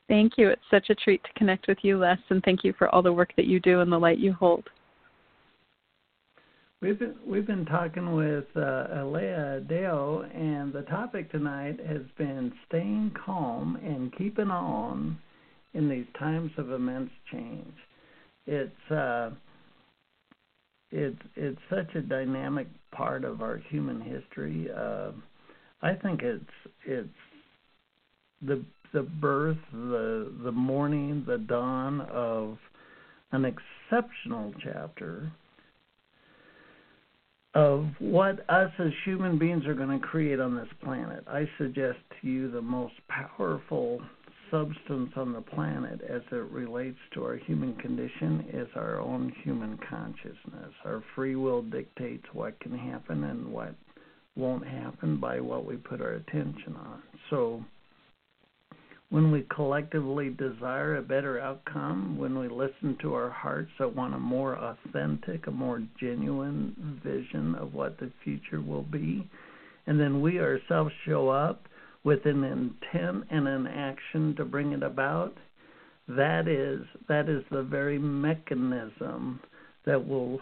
[SPEAKER 3] Thank you. It's such a treat to connect with you, Les, and thank you for all the work that you do and the light you hold.
[SPEAKER 2] We've been we've been talking with uh, Aleya Dao, and the topic tonight has been staying calm and keeping on in these times of immense change. It's uh, it's it's such a dynamic part of our human history. Uh, I think it's it's the the birth, the the morning, the dawn of an exceptional chapter of what us as human beings are going to create on this planet. I suggest to you the most powerful substance on the planet as it relates to our human condition is our own human consciousness. Our free will dictates what can happen and what won't happen by what we put our attention on. So when we collectively desire a better outcome, when we listen to our hearts that want a more authentic, a more genuine vision of what the future will be, and then we ourselves show up with an intent and an action to bring it about, that is that is the very mechanism that will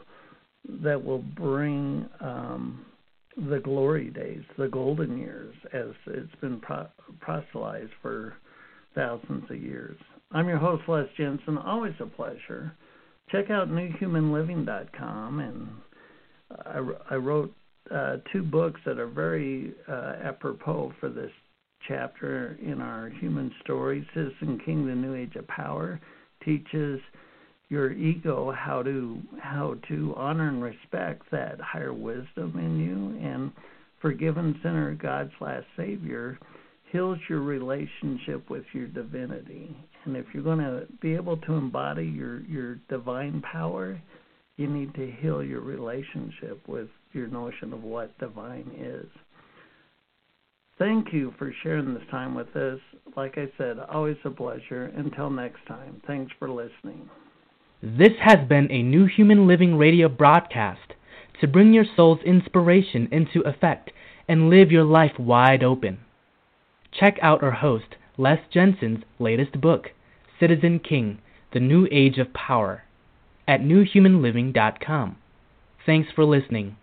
[SPEAKER 2] that will bring um, the glory days, the golden years, as it's been pro- proselytized for thousands of years. I'm your host, Les Jensen. Always a pleasure. Check out newhumanliving.com, and I, I wrote uh, two books that are very uh, apropos for this chapter in our human story. Citizen King: The New Age of Power teaches your ego how to how to honor and respect that higher wisdom in you, and forgiven sinner, God's last savior heals your relationship with your divinity. And if you're going to be able to embody your, your divine power, you need to heal your relationship with your notion of what divine is. Thank you for sharing this time with us. Like I said, always a pleasure. Until next time, thanks for listening.
[SPEAKER 1] This has been a New Human Living radio broadcast to bring your soul's inspiration into effect and live your life wide open. Check out our host, Les Jensen's latest book, Citizen King The New Age of Power, at newhumanliving.com. Thanks for listening.